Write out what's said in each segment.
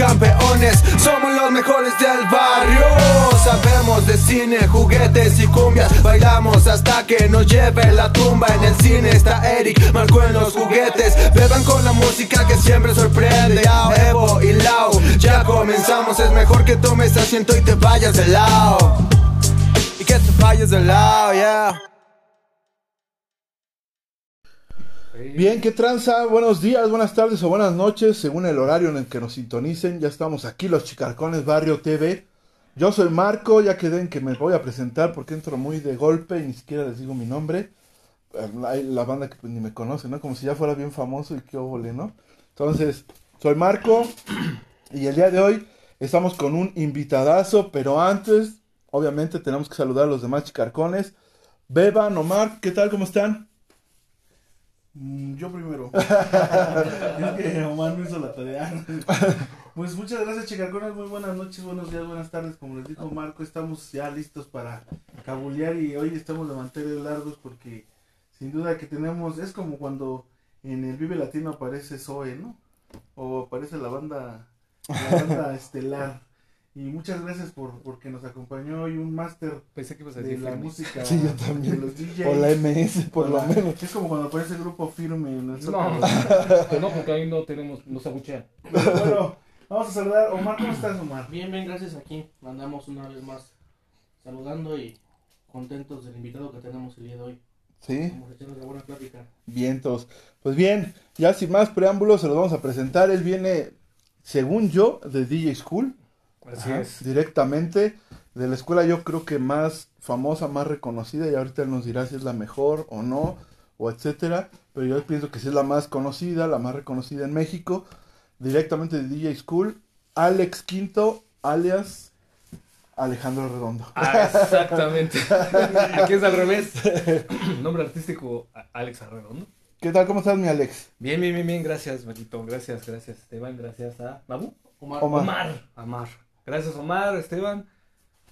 campeones, somos los mejores del barrio. Sabemos de cine, juguetes y cumbias, bailamos hasta que nos lleve la tumba. En el cine está Eric, marcó en los juguetes, beban con la música que siempre sorprende. Evo y Lau, ya comenzamos, es mejor que tomes asiento y te vayas de lado. Y que te vayas de lado, yeah. Bien, ¿qué tranza? Buenos días, buenas tardes o buenas noches, según el horario en el que nos sintonicen. Ya estamos aquí, los Chicarcones Barrio TV. Yo soy Marco, ya quedé en que me voy a presentar porque entro muy de golpe y ni siquiera les digo mi nombre. Hay la banda que pues, ni me conoce, ¿no? Como si ya fuera bien famoso y qué óvole, ¿no? Entonces, soy Marco y el día de hoy estamos con un invitadazo, pero antes, obviamente, tenemos que saludar a los demás Chicarcones. Beban, Omar, ¿qué tal? ¿Cómo están? Mm, Yo primero. es que Omar no hizo la tarea. Pues muchas gracias, chicarcones. Muy buenas noches, buenos días, buenas tardes. Como les dijo Marco, estamos ya listos para cabulear y hoy estamos de manteles largos porque sin duda que tenemos. Es como cuando en el Vive Latino aparece Zoe, ¿no? O aparece la banda, la banda estelar. Y muchas gracias por porque nos acompañó hoy un máster Pensé que ibas a de decir la firme. música Sí, yo también. de los DJs. O la MS, por lo menos. Es como cuando aparece el grupo firme en el No, pues no, porque ahí no tenemos, no se abuchean. Bueno, vamos a saludar. Omar, ¿cómo estás, Omar? Bien, bien, gracias aquí. Andamos una vez más saludando y contentos del invitado que tenemos el día de hoy. Sí. Buena plática. Vientos. Pues bien, ya sin más preámbulos se los vamos a presentar. Él viene, según yo, de DJ School. Así Ajá, es. Directamente de la escuela yo creo que más famosa, más reconocida y ahorita él nos dirá si es la mejor o no, o etcétera. Pero yo pienso que sí es la más conocida, la más reconocida en México. Directamente de DJ School. Alex Quinto, alias Alejandro Redondo. Ah, exactamente. Aquí es al revés. Nombre artístico, Alex Arredondo. ¿Qué tal? ¿Cómo estás, mi Alex? Bien, bien, bien, bien. Gracias, Marquito. Gracias, gracias, Esteban. Gracias a Mabu. Omar, Omar. Omar. Amar. Gracias, Omar, Esteban.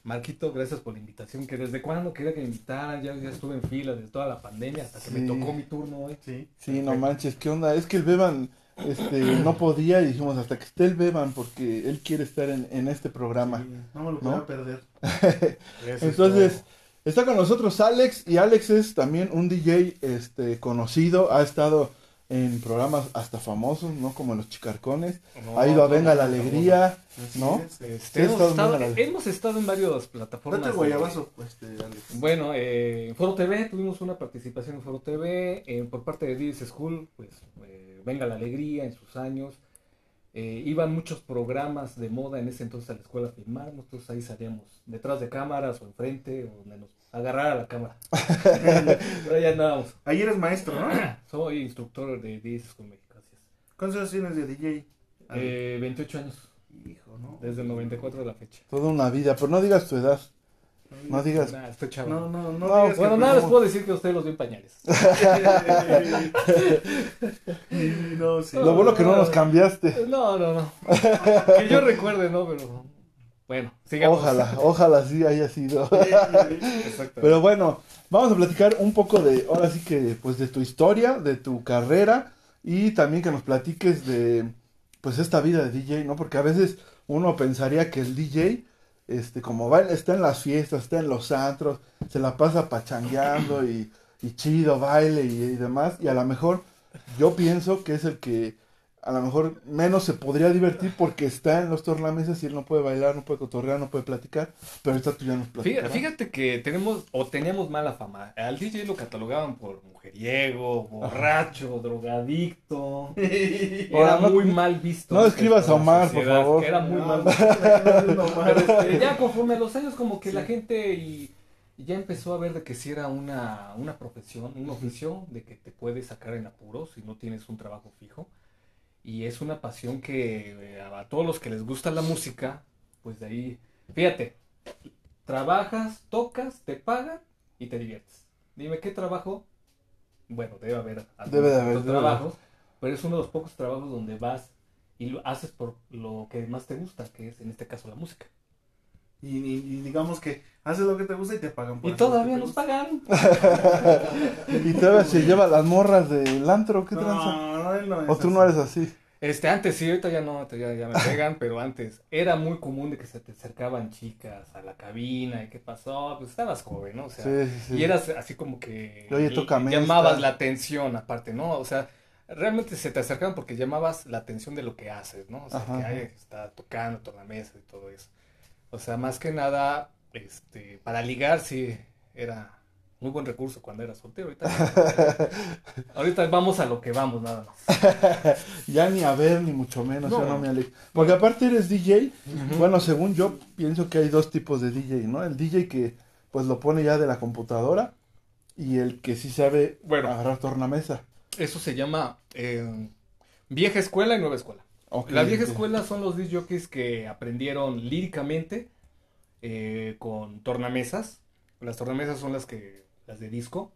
Marquito, gracias por la invitación. Que desde cuándo quería que me invitaran. Ya, ya estuve en fila desde toda la pandemia hasta que Sí. me tocó mi turno hoy. Sí. Sí, no manches, ¿qué onda? Es que el Beban este, no podía y dijimos hasta que esté el Beban porque él quiere estar en, en este programa. Sí, no me lo ¿No? puedo perder. Eso es Entonces, está con nosotros Alex y Alex es también un DJ este, conocido, ha estado en programas hasta famosos, ¿no? Como Los Chicarcones. No, ha ido a Venga no, la Alegría, ¿no? es. Este, hemos, estado mal. hemos estado en varias plataformas. Date guayabazo, pues, este, Alex. Bueno, eh, en Foro TV tuvimos una participación en Foro TV, eh, por parte de DJs School, pues eh, Venga la Alegría en sus años. Eh, iban muchos programas de moda en ese entonces a la escuela a filmar, nosotros ahí salíamos detrás de cámaras o enfrente o donde nos agarrara la cámara. Pero ahí andábamos. Ahí eres maestro, ¿no? Soy instructor de DJs México, gracias. ¿Cuántos años tienes de DJ? Eh, 28 años, Hijo, ¿no? desde el 94 de la fecha. Toda una vida, pero no digas tu edad, no digas... Nah, estoy chavo. No, no, no. No, Bueno, nada les puedo decir que ustedes los ven pañales. No, sí. Lo bueno que no nos cambiaste. No, no, no. Que yo recuerde, no, pero. Bueno, sigamos. Ojalá, ojalá sí haya sido. Pero bueno, vamos a platicar un poco de, ahora sí que, pues de tu historia, de tu carrera y también que nos platiques de, pues esta vida de DJ, ¿no? Porque a veces uno pensaría que el DJ, este, como baila, está en las fiestas, está en los antros, se la pasa pachangueando y, y chido, baile y, y demás, y a lo mejor yo pienso que es el que a lo mejor menos se podría divertir porque está en los tornamesas y él no puede bailar, no puede cotorrear, no puede platicar, pero ahorita tú ya nos Fíjate, platicarás. fíjate que tenemos o teníamos mala fama. Al DJ lo catalogaban por mujeriego, borracho, drogadicto. Era muy mal visto. no describas por a Omar, por favor. Era muy No, mal visto. Pero, este, ya conforme a los años como que la gente y ya empezó a ver de que si era una, una profesión, un oficio de que te puedes sacar en apuros si no tienes un trabajo fijo. Y es una pasión que eh, a todos los que les gusta la música, pues de ahí, fíjate, trabajas, tocas, te pagan y te diviertes. Dime, ¿qué trabajo? Bueno, debe haber Debe de haber, trabajos, pero es uno de los pocos trabajos donde vas y lo haces por lo que más te gusta, que es en este caso la música. Y, y- y digamos que haces lo que te gusta y te pagan por Y todavía nos pagan. Y todavía se lleva las morras del antro, ¿qué tranza? No, no, él no es O tú así. no eres así. Este, antes sí, ahorita ya no, ya, ya me pegan, pero antes era muy común de que se te acercaban chicas a la cabina y qué pasó, pues estabas joven, ¿no? O sea, Sí, sí, sí. y eras así como que Oye, l- tócame llamabas la atención aparte, ¿no? O sea, realmente se te acercaban porque llamabas la atención de lo que haces, ¿no? O sea, Ajá, que ay, está tocando tornamesa y todo eso. O sea, más que nada, este, para ligar sí era muy buen recurso cuando era soltero. Ahorita, ahorita vamos a lo que vamos, nada más. Ya ni a ver, ni mucho menos, No. yo no me Alex. Porque aparte eres DJ, bueno, según yo pienso que hay dos tipos de DJ, ¿no? El DJ que pues lo pone ya de la computadora y el que sí sabe Bueno. agarrar tornamesa. Eso se llama eh, vieja escuela y nueva escuela. Ok, La vieja escuela son los disc jockeys que aprendieron líricamente eh, con tornamesas. Las tornamesas son las que las de disco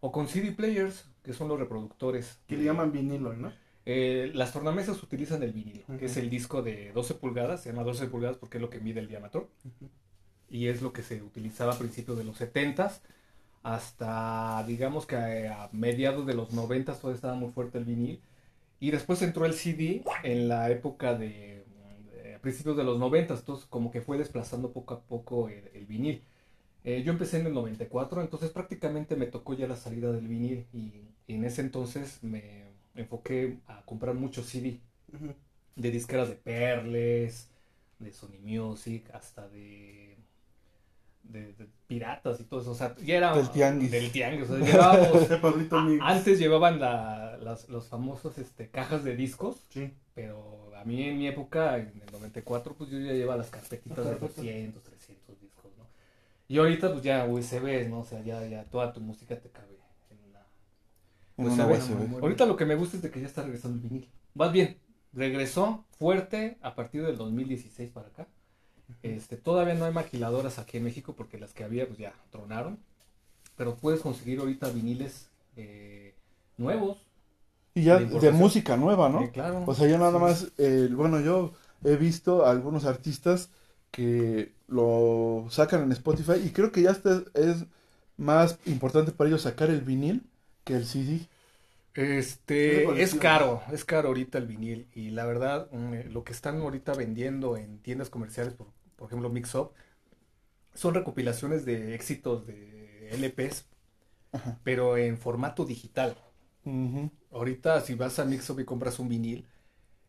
o con CD players, que son los reproductores. Que le llaman vinilo, ¿no? Eh, las tornamesas utilizan el vinilo, que es el disco de 12 pulgadas, se llama 12 pulgadas porque es lo que mide el diámetro. Y es lo que se utilizaba a principios de los 70s hasta, digamos que a, a mediados de los 90s todavía estaba muy fuerte el vinil. Y después entró el CD en la época de, de- principios de los 90s, entonces como que fue desplazando poco a poco el, el vinil. Eh, yo empecé en el 94, entonces prácticamente me tocó ya la salida del vinil y, y en ese entonces me enfoqué a comprar mucho CD de disqueras de Perles, de Sony Music, hasta de, de, de piratas y todo eso. O sea, ya era Del tianguis. Del tianguis. O sea, llevábamos- antes llevaban la, las, los famosos este, cajas de discos, Sí. pero a mí en mi época, en el 94, pues yo ya llevaba las carpetitas de Carpetas. 200, 300 discos, ¿no? Y ahorita pues ya USB, ¿no? O sea, ya, ya toda tu música te cabe en una, En pues. Ahorita lo que me gusta es de que ya está regresando el vinil. Más bien, regresó fuerte a partir del 2016 para acá. Este, todavía no hay maquiladoras aquí en México porque las que había pues ya tronaron. Pero puedes conseguir ahorita viniles eh, nuevos. Y ya de música nueva, ¿no? Eh, claro. O sea, yo nada más, eh, bueno, yo he visto a algunos artistas que lo sacan en Spotify y creo que ya está- es más importante para ellos sacar el vinil que el CD. Este, es caro, es caro ahorita el vinil y la verdad mm, lo que están ahorita vendiendo en tiendas comerciales, por, por ejemplo Mix Up, son recopilaciones de éxitos de LPs, Ajá. pero en formato digital. Ahorita si vas a Mix Up y compras un vinil,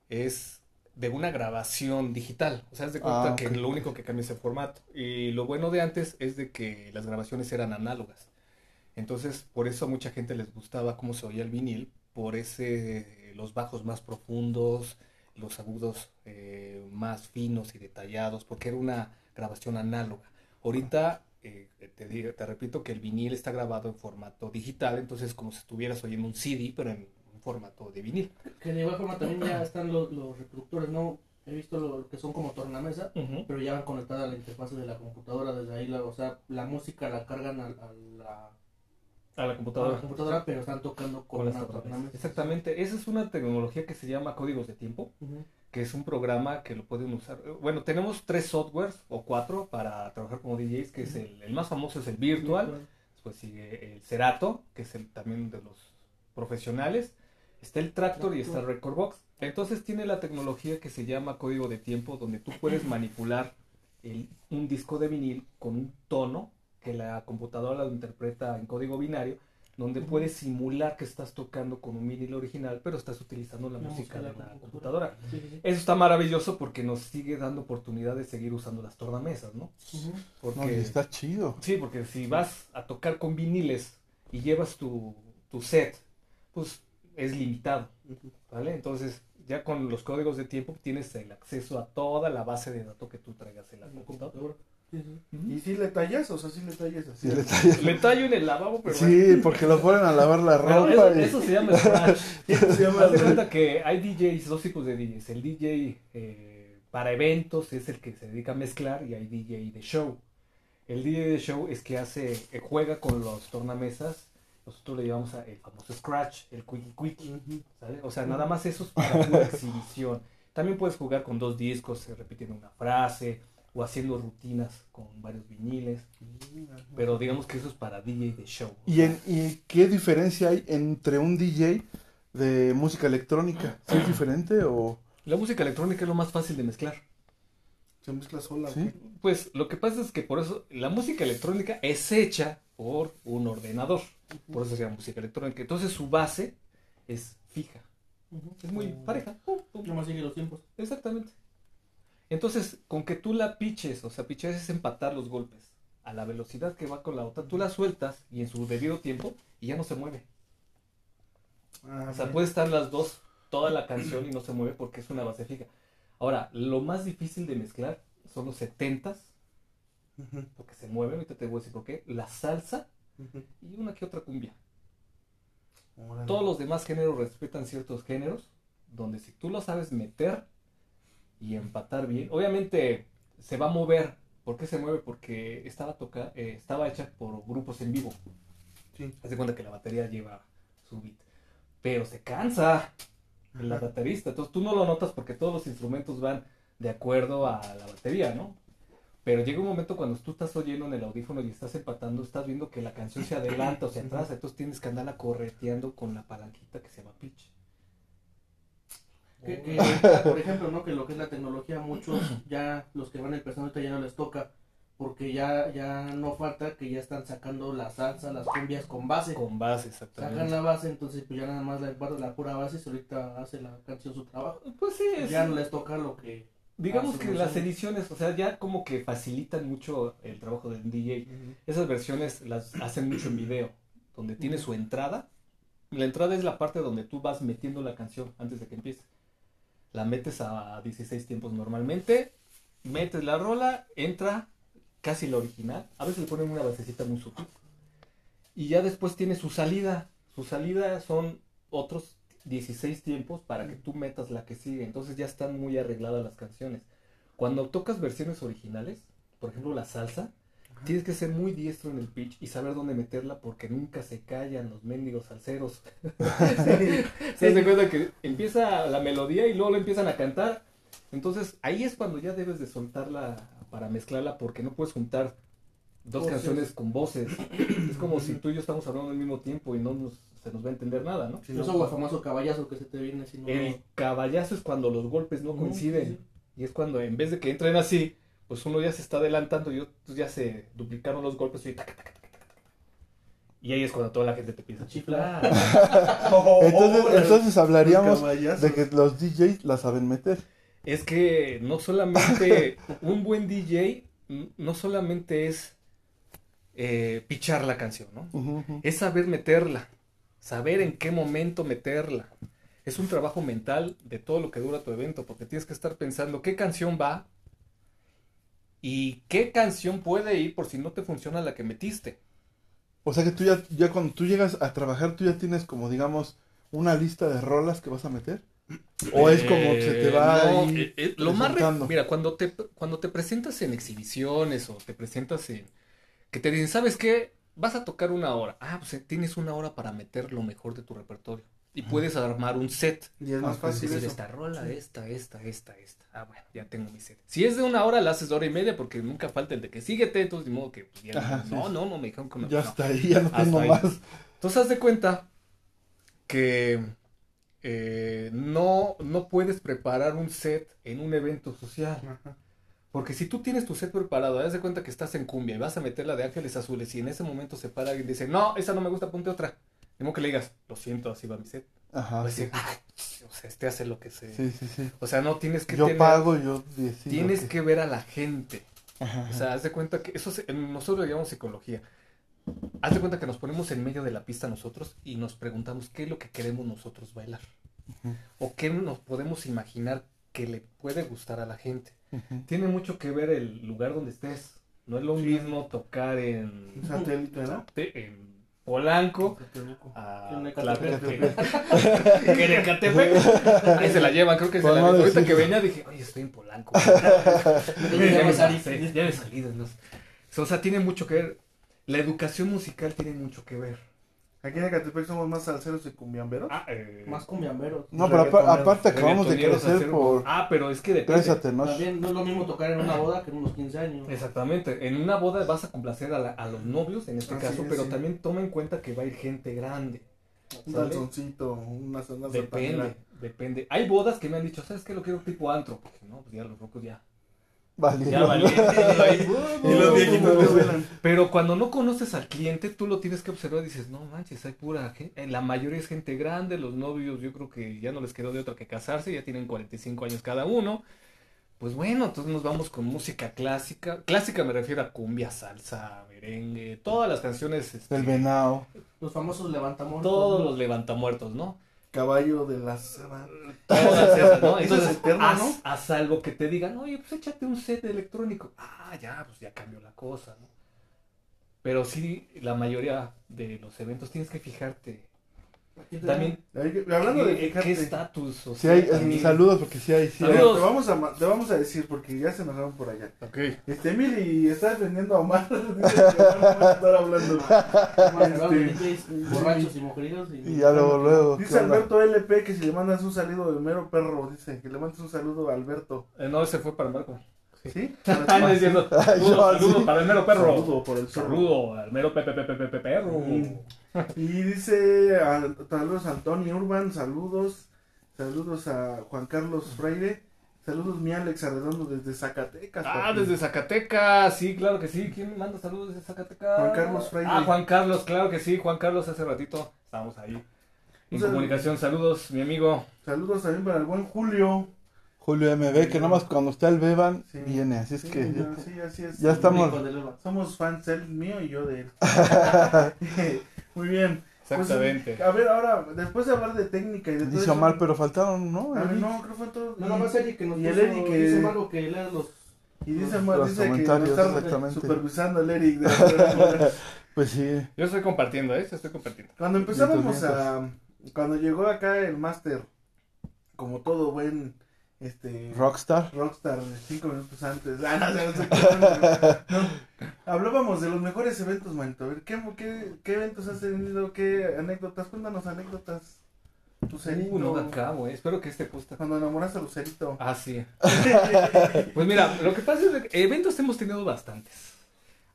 es de una grabación digital, o sea, es de cuenta Ah, que ok. lo único que cambia es el formato. Y lo bueno de antes es de que las grabaciones eran análogas. Entonces, por eso a mucha gente les gustaba cómo se oía el vinil, por ese, los bajos más profundos, los agudos eh, más finos y detallados, porque era una grabación análoga. Ahorita, eh, te, te repito que el vinil está grabado en formato digital, entonces como si estuvieras oyendo un CD, pero en un formato de vinil. Que de igual forma también ya están los, los reproductores, ¿no? He visto lo que son como tornamesa, pero ya van conectadas a la interfaz de la computadora desde ahí, la, o sea, la música la cargan a, a la, A la a computadora. la computadora, pero están tocando con, Con las. Exactamente, esa es una tecnología que se llama códigos de tiempo. Que es un programa que lo pueden usar. Bueno, tenemos tres softwares o cuatro para trabajar como DJs, que es el, el más famoso es el Virtual, después sigue el Cerato, que es el también de los profesionales, está el Tractor y está el Record Box. Entonces tiene la tecnología que se llama código de tiempo, donde tú puedes manipular el- un disco de vinil con un tono que la computadora lo interpreta en código binario, donde puedes simular que estás tocando con un vinil original, pero estás utilizando la, La música de la computadora. computadora. Sí, sí, sí. Eso está maravilloso porque nos sigue dando oportunidad de seguir usando las tornamesas, ¿no? Porque, No, está chido. Sí, porque si vas a tocar con viniles y llevas tu, tu set, pues es limitado, ¿vale? Entonces, ya con los códigos de tiempo tienes el acceso a toda la base de datos que tú traigas en la La computadora. computadora. Sí, sí. ¿Y si le tallas? O sea, si le tallas así. Sí, le tallas. Le tallo en el lavabo, pero Sí, porque lo ponen a lavar la ropa. eso, y- eso se llama scratch. Se llama Haz de cuenta que hay DJs, dos tipos de DJs. El DJ eh, para eventos es el que se dedica a mezclar y hay DJ de show. El DJ de show es que hace, eh, juega con los tornamesas. Nosotros le llamamos a el famoso scratch, el quickie quickie. O sea, nada más eso es para pura exhibición. También puedes jugar con dos discos, repitiendo una frase o haciendo rutinas con varios viniles. Pero digamos que eso es para DJ de show. ¿Y, en, ¿Y qué diferencia hay entre un DJ de música electrónica. ¿Sí es diferente o...? La música electrónica es lo más fácil de mezclar. Se mezcla sola. Sí. Pues lo que pasa es que por eso la música electrónica es hecha por un ordenador. Por eso se llama música electrónica. Entonces su base es fija. Es muy pareja. Pum, pum. Nomás sigue los tiempos. Exactamente. Entonces, con que tú la piches, o sea, piches es empatar los golpes a la velocidad que va con la otra, tú la sueltas y en su debido tiempo y ya no se mueve. Ah, O sea, puede estar las dos toda la canción y no se mueve porque es una base fija. Ahora, lo más difícil de mezclar son los setentas, porque se mueven, ahorita te voy a decir por qué, la salsa y una que otra cumbia. Órale. Todos los demás géneros respetan ciertos géneros, donde si tú lo sabes meter y empatar bien, obviamente se va a mover. ¿Por qué se mueve? Porque estaba, toca, eh, estaba hecha por grupos en vivo. Sí. Haz de cuenta que la batería lleva su beat. Pero se cansa Ajá. baterista. Entonces tú no lo notas porque todos los instrumentos van de acuerdo a la batería, ¿no? Pero llega un momento cuando tú estás oyendo en el audífono y estás empatando, estás viendo que la canción se adelanta o se atrasa, entonces tienes que andarla correteando con la palanquita que se llama pitch. Que, que ahorita, por ejemplo, ¿no? Que lo que es la tecnología, muchos ya, los que van empezando ahorita ya no les toca, porque ya, ya no falta que ya están sacando la salsa, las cumbias con base. Con base, Sacan exactamente. la base, entonces pues ya nada más la, la pura base y solita hace la canción su trabajo. Pues sí, es- Ya no les toca lo que... digamos que las ediciones, o sea, ya como que facilitan mucho el trabajo del DJ. Esas versiones las hacen mucho en video, donde tiene su entrada. La entrada es la parte donde tú vas metiendo la canción antes de que empiece. La metes a 16 tiempos normalmente, metes la rola, entra casi la original. A veces le ponen una basecita muy sutil. Y ya después tiene su salida. Su salida son otros 16 tiempos para que tú metas la que sigue. Entonces ya están muy arregladas las canciones. Cuando tocas versiones originales, por ejemplo la salsa, tienes que ser muy diestro en el pitch y saber dónde meterla porque nunca se callan los mendigos salseros. Se das cuenta que empieza la melodía y luego lo empiezan a cantar. Entonces ahí es cuando ya debes de soltarla para mezclarla porque no puedes juntar dos Voces. canciones con voces. Es como si tú y yo estamos hablando al mismo tiempo y no nos, se nos va a entender nada, ¿no? Sí, no, Eso o el famoso caballazo que se te viene si no... El caballazo es cuando los golpes no coinciden. sí, Y es cuando en vez de que entren así, pues uno ya se está adelantando y otros ya se duplicaron los golpes y taca, taca, taca, taca, taca. Y ahí es cuando toda la gente te empieza a chiflar. Entonces, Órale. entonces hablaríamos Caballazos. de que los DJs la saben meter. es que no solamente un buen DJ, no solamente es eh, pichar la canción, ¿no? Es saber meterla, saber en qué momento meterla. Es un trabajo mental de todo lo que dura tu evento, porque tienes que estar pensando qué canción va y qué canción puede ir por si no te funciona la que metiste. O sea que tú ya, ya cuando tú llegas a trabajar, tú ya tienes como, digamos, una lista de rolas que vas a meter. O es como se te va Eh, no, ahí eh, eh, lo más re- mira cuando te cuando te presentas en exhibiciones o te presentas en que te dicen sabes qué vas a tocar una hora ah pues tienes una hora para meter lo mejor de tu repertorio y puedes armar un set Y es más Ah, fácil decir eso. esta rola esta esta esta esta ah bueno ya tengo mi set si es de una hora la haces de hora y media porque nunca falta el de que síguete entonces de modo que pues, ya Ajá, no, sí. no no me dijeron que no, Ya no. está ahí, ya no Hasta tengo ahí. más. Entonces haz de cuenta que eh, no, no puedes preparar un set en un evento social. Ajá. Porque si tú tienes tu set preparado, haz de cuenta que estás en cumbia y vas a meter la de Ángeles Azules y en ese momento se para alguien y dice, no, esa no me gusta, ponte otra. Tengo que le digas, lo siento, así va mi set. Ajá. Ah, Sí, decir, "Ay, o sea, este hace lo que se... sí, sí. sí. O sea, no tienes que Yo tener- pago, yo decido. Tienes que ver a la gente. Ajá, O sea, haz de cuenta que eso se- nosotros le llamamos psicología. Haz de cuenta que nos ponemos en medio de la pista nosotros y nos preguntamos qué es lo que queremos nosotros bailar. O qué nos podemos imaginar que le puede gustar a la gente. Tiene mucho que ver el lugar donde estés. No es lo mismo tocar en, Un satélite, te- en Polanco a En Ecatepec. Tlatepe. Que en Ecatepec. Ahí se la llevan, creo que se la no Ahorita que venía dije, oye, estoy en Polanco. Ya me salí. Sí, ya me salí. ¿no? O sea, tiene mucho que ver. La educación musical tiene mucho que ver. Aquí en Ecatepec somos más salseros y cumbiamberos. Ah, eh, Más cumbiamberos. No, pero apa- aparte acabamos de reggaetoneros crecer hacer- por Ah, pero es que depende. gracias a Tenoch. También no es lo mismo tocar en una boda que en unos 15 años. Exactamente. En una boda vas a complacer a, la- a los novios, en este Así caso, es, pero sí. también toma en cuenta que va a ir gente grande. Un ¿Sale? una una Depende, depende. Hay bodas que me han dicho, ¿sabes qué? Lo quiero tipo antro. Dije, no, pues ya los locos ya. Vale. Ya valió. Y los viejitos vuelan. Pero cuando no conoces al cliente, tú lo tienes que observar y dices, no manches, hay pura gente. La mayoría es gente grande, los novios yo creo que ya no les quedó de otra que casarse, ya tienen 45 años cada uno. Pues bueno, entonces nos vamos con música clásica. Clásica me refiero a cumbia, salsa, merengue, todas las canciones, este, El venado. Los famosos levantamuertos. todos ¿no? los levantamuertos, ¿no? Caballo de la sabana. Todas esas, ¿no? Es Entonces, a, ¿no? a salvo que te digan, oye, pues échate un set electrónico. Ah, ya, pues ya cambió la cosa, ¿no? Pero sí, la mayoría de los eventos tienes que fijarte. También, Ahí- Hablando de ¿qué, fijarte, qué estatus? o Sí, sea, hay, eh, saludos porque sí hay. Sí hay. Saludos. te vamos a te vamos a decir porque ya se nos van por allá. Ok. Este Emily está defendiendo a Omar. Dice que Omar no va a estar hablando. Este, borrachos y mujeridos. Y, Y ya luego, luego. ¿qué Dice onda? Alberto LP que si le mandas un saludo de mero perro, dice que le mandes un saludo a Alberto. Eh, no, ese fue para Marco. ¿Sí? No es cierto. Ay, Saludos, yo, saludos sí. para el mero perro. Saludo por el perro. Saludo al mero perro. Y dice a- saludos a Antonio Urban, saludos, saludos a Juan Carlos Freire, saludos mi Alex Arredondo desde Zacatecas. Ah, papi. desde Zacatecas, sí, claro que sí. ¿Quién me manda saludos desde Zacatecas? Juan Carlos Freire. Ah, Juan Carlos, claro que sí. Juan Carlos, hace ratito estábamos ahí. En comunicación, saludos, mi amigo. Saludos también para el buen Julio. Julio MB, que nomás cuando está el Beban, Sí. viene. Así es Sí, que. ya- sí, así es. ya estamos-. Somos fans, él mío y yo de él. Muy bien. Pues, Exactamente. a ver, ahora, después de hablar de técnica y de todo Dice eso- Omar, pero faltaron, ¿no? A ver, no, creo que fue todo. No, nomás Eric que nos Y el puso, Eric que- dice Marco que lea los... Y dice, Omar, los dice que nos comentarios, está supervisando el Eric. de- Pues sí. Yo estoy compartiendo, ¿eh? Estoy compartiendo. Cuando empezábamos a. Cuando llegó acá el máster, como todo buen este Rockstar. rockstar, cinco minutos antes. Ah, no, no, no, no. Hablábamos de los mejores eventos, manito. A ver, ¿qué, qué, qué eventos has tenido? ¿Qué anécdotas? Cuéntanos anécdotas. Lucerito. Uh, no me acabo, eh. Espero que este post. Cuando enamoraste a Lucerito. Ah, sí. Pues mira, lo que pasa es que eventos hemos tenido bastantes.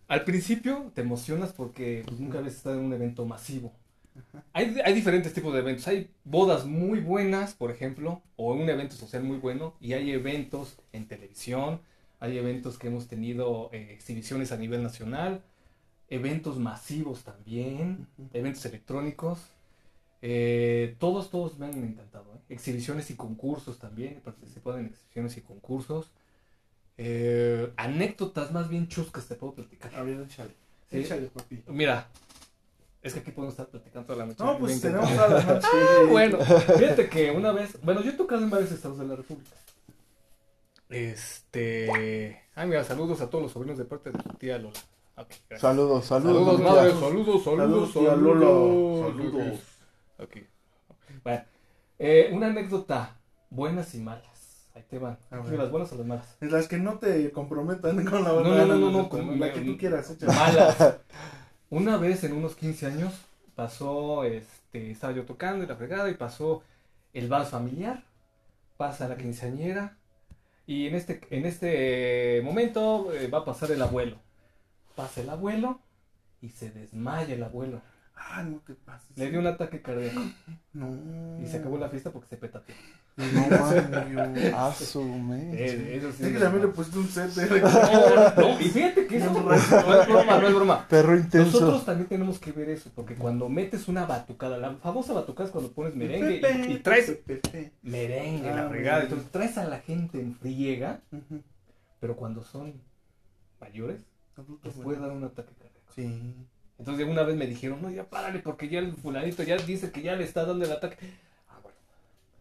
Al principio te emocionas porque pues, nunca habías estado en un evento masivo. Hay, hay diferentes tipos de eventos. Hay bodas muy buenas, por ejemplo, o un evento social muy bueno, y hay eventos en televisión, hay eventos que hemos tenido eh, exhibiciones a nivel nacional, eventos masivos también, eventos electrónicos. Eh, todos, todos me han encantado. ¿eh? Exhibiciones y concursos también. He participado en exhibiciones y concursos. Anécdotas más bien chuscas te puedo platicar. A ver, échale. Sí. Échale, papi. Mira, es que aquí podemos estar platicando toda la noche. No, pues tenemos toda la noche. Ah, bueno, fíjate que una vez, bueno, yo he tocado en varios estados de la República. Este, ay, mira, saludos a todos los sobrinos de parte de tu tía Lola. Ok, gracias. Saludos, saludos. Saludos, madre, saludos, saludos, Saludos, tía Lola. saludos. Saludos. Ok. Bueno, eh, una anécdota, buenas y malas. Ahí te van. A ver. ¿De las buenas o las malas? Las que no te comprometan con la No, banda. no, no, no, no, con con- la que tú quieras, échale. Malas. Una vez en unos 15 años pasó, este, estaba yo tocando y la fregada y pasó el vals familiar, pasa la quinceañera y en este, en este momento eh, va a pasar el abuelo. Pasa el abuelo y se desmaya el abuelo. Ah, no te pases. Le dio un ataque cardíaco No. y se acabó la fiesta porque se petateó. No mames. Asume. Eh, eso sí Es que también le pusiste un set de. No, y fíjate que eso no es broma, no es broma. Perro intenso. Nosotros también tenemos que ver eso, porque cuando metes una batucada, la famosa batucada es cuando pones merengue y, y traes merengue, Ah, la fregada, entonces traes a la gente en friega, pero cuando son mayores, les puede dar un ataque cardíaco. Sí. Entonces una vez me dijeron, no, ya párale, porque ya el fulanito ya dice que ya le está dando el ataque. Ah, bueno.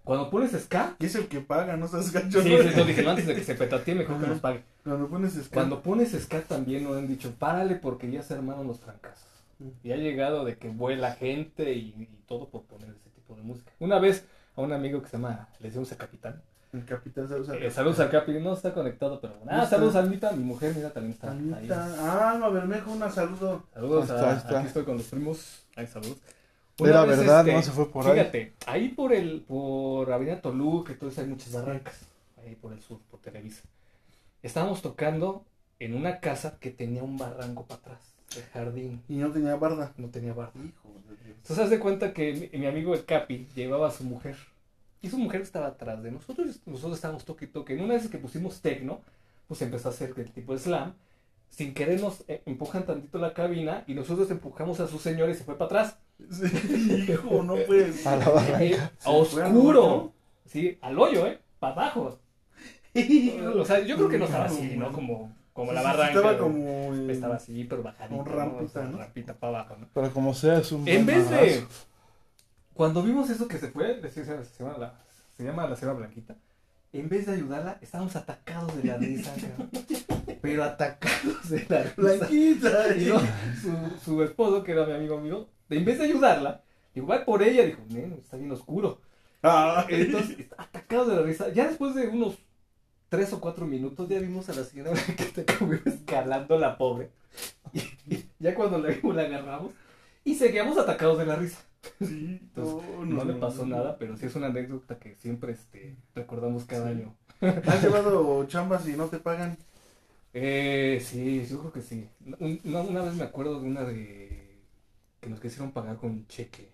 Cuando pones ska, Y es el que paga, no seas gacho. sí, entonces dije, no, antes de que se petatee, mejor que nos pague. Cuando pones ska. Cuando pones ska también nos han dicho, párale porque ya se armaron los trancazos. Y ha llegado de que vuela gente y, y todo por poner ese tipo de música. Una vez a un amigo que se llama, le decimos a Capitán. El capitán saludos a Eh, saludos al Capi, no está conectado, pero ah, está. saludos a Anita, mi mujer, mira, también está ahí. Anita. Ah, Alma Bermejo, un saludo. Saludos Ahí está, a, ahí está. aquí estoy con los primos. Ay, saludos. Era vez, verdad, este, no se fue por ahí. Fíjate, ahí por el, por Avenida Toluca, entonces hay muchas barrancas, ahí por el sur, por Televisa. Estábamos tocando en una casa que tenía un barranco para atrás. de jardín. Y no tenía barda. No tenía barba. Hijo de Dios. Entonces, haz de cuenta que mi, mi amigo el Capi llevaba a su mujer. Y su mujer estaba atrás de nosotros. Nosotros estábamos toque y toque. En una vez que pusimos tecno, pues empezó a hacer el tipo de slam. Sin querer nos eh, empujan tantito la cabina y nosotros empujamos a su señor y se fue para atrás. Sí, hijo, no puedes. A la barra. Eh, oscuro. Sí, al hoyo, ¿eh? Para abajo. O sea, yo creo que no estaba así, ¿no? Como, como la Sí, sí, barranca. Estaba ¿no? como. eh, Estaba así, pero bajadito. Con rampita. Rampita para abajo, ¿no? Pero como sea, es un. En vez de. Cuando vimos eso que se fue, se, se- se llama la, se llama la cebra blanquita. En vez de ayudarla, estábamos atacados de la risa. Pero atacados de la risa. Blanquita. Y no, su, su esposo, que era mi amigo mío, en vez de ayudarla, dijo, va por ella. Dijo, "Neno, está bien oscuro. Ah, Entonces, atacados de la risa. Ya después de unos tres o cuatro minutos, ya vimos a la señora Blanquita como escalando la pobre. Y, y ya cuando la vimos, la agarramos y seguíamos atacados de la risa. sí, Entonces, no, No, no, le pasó no. nada, pero sí es una anécdota que siempre este, recordamos cada Sí. año. ¿Has llevado chambas y no te pagan? Eh, sí, yo creo que sí. Un- Una, una vez me acuerdo de una de que nos quisieron pagar con un cheque,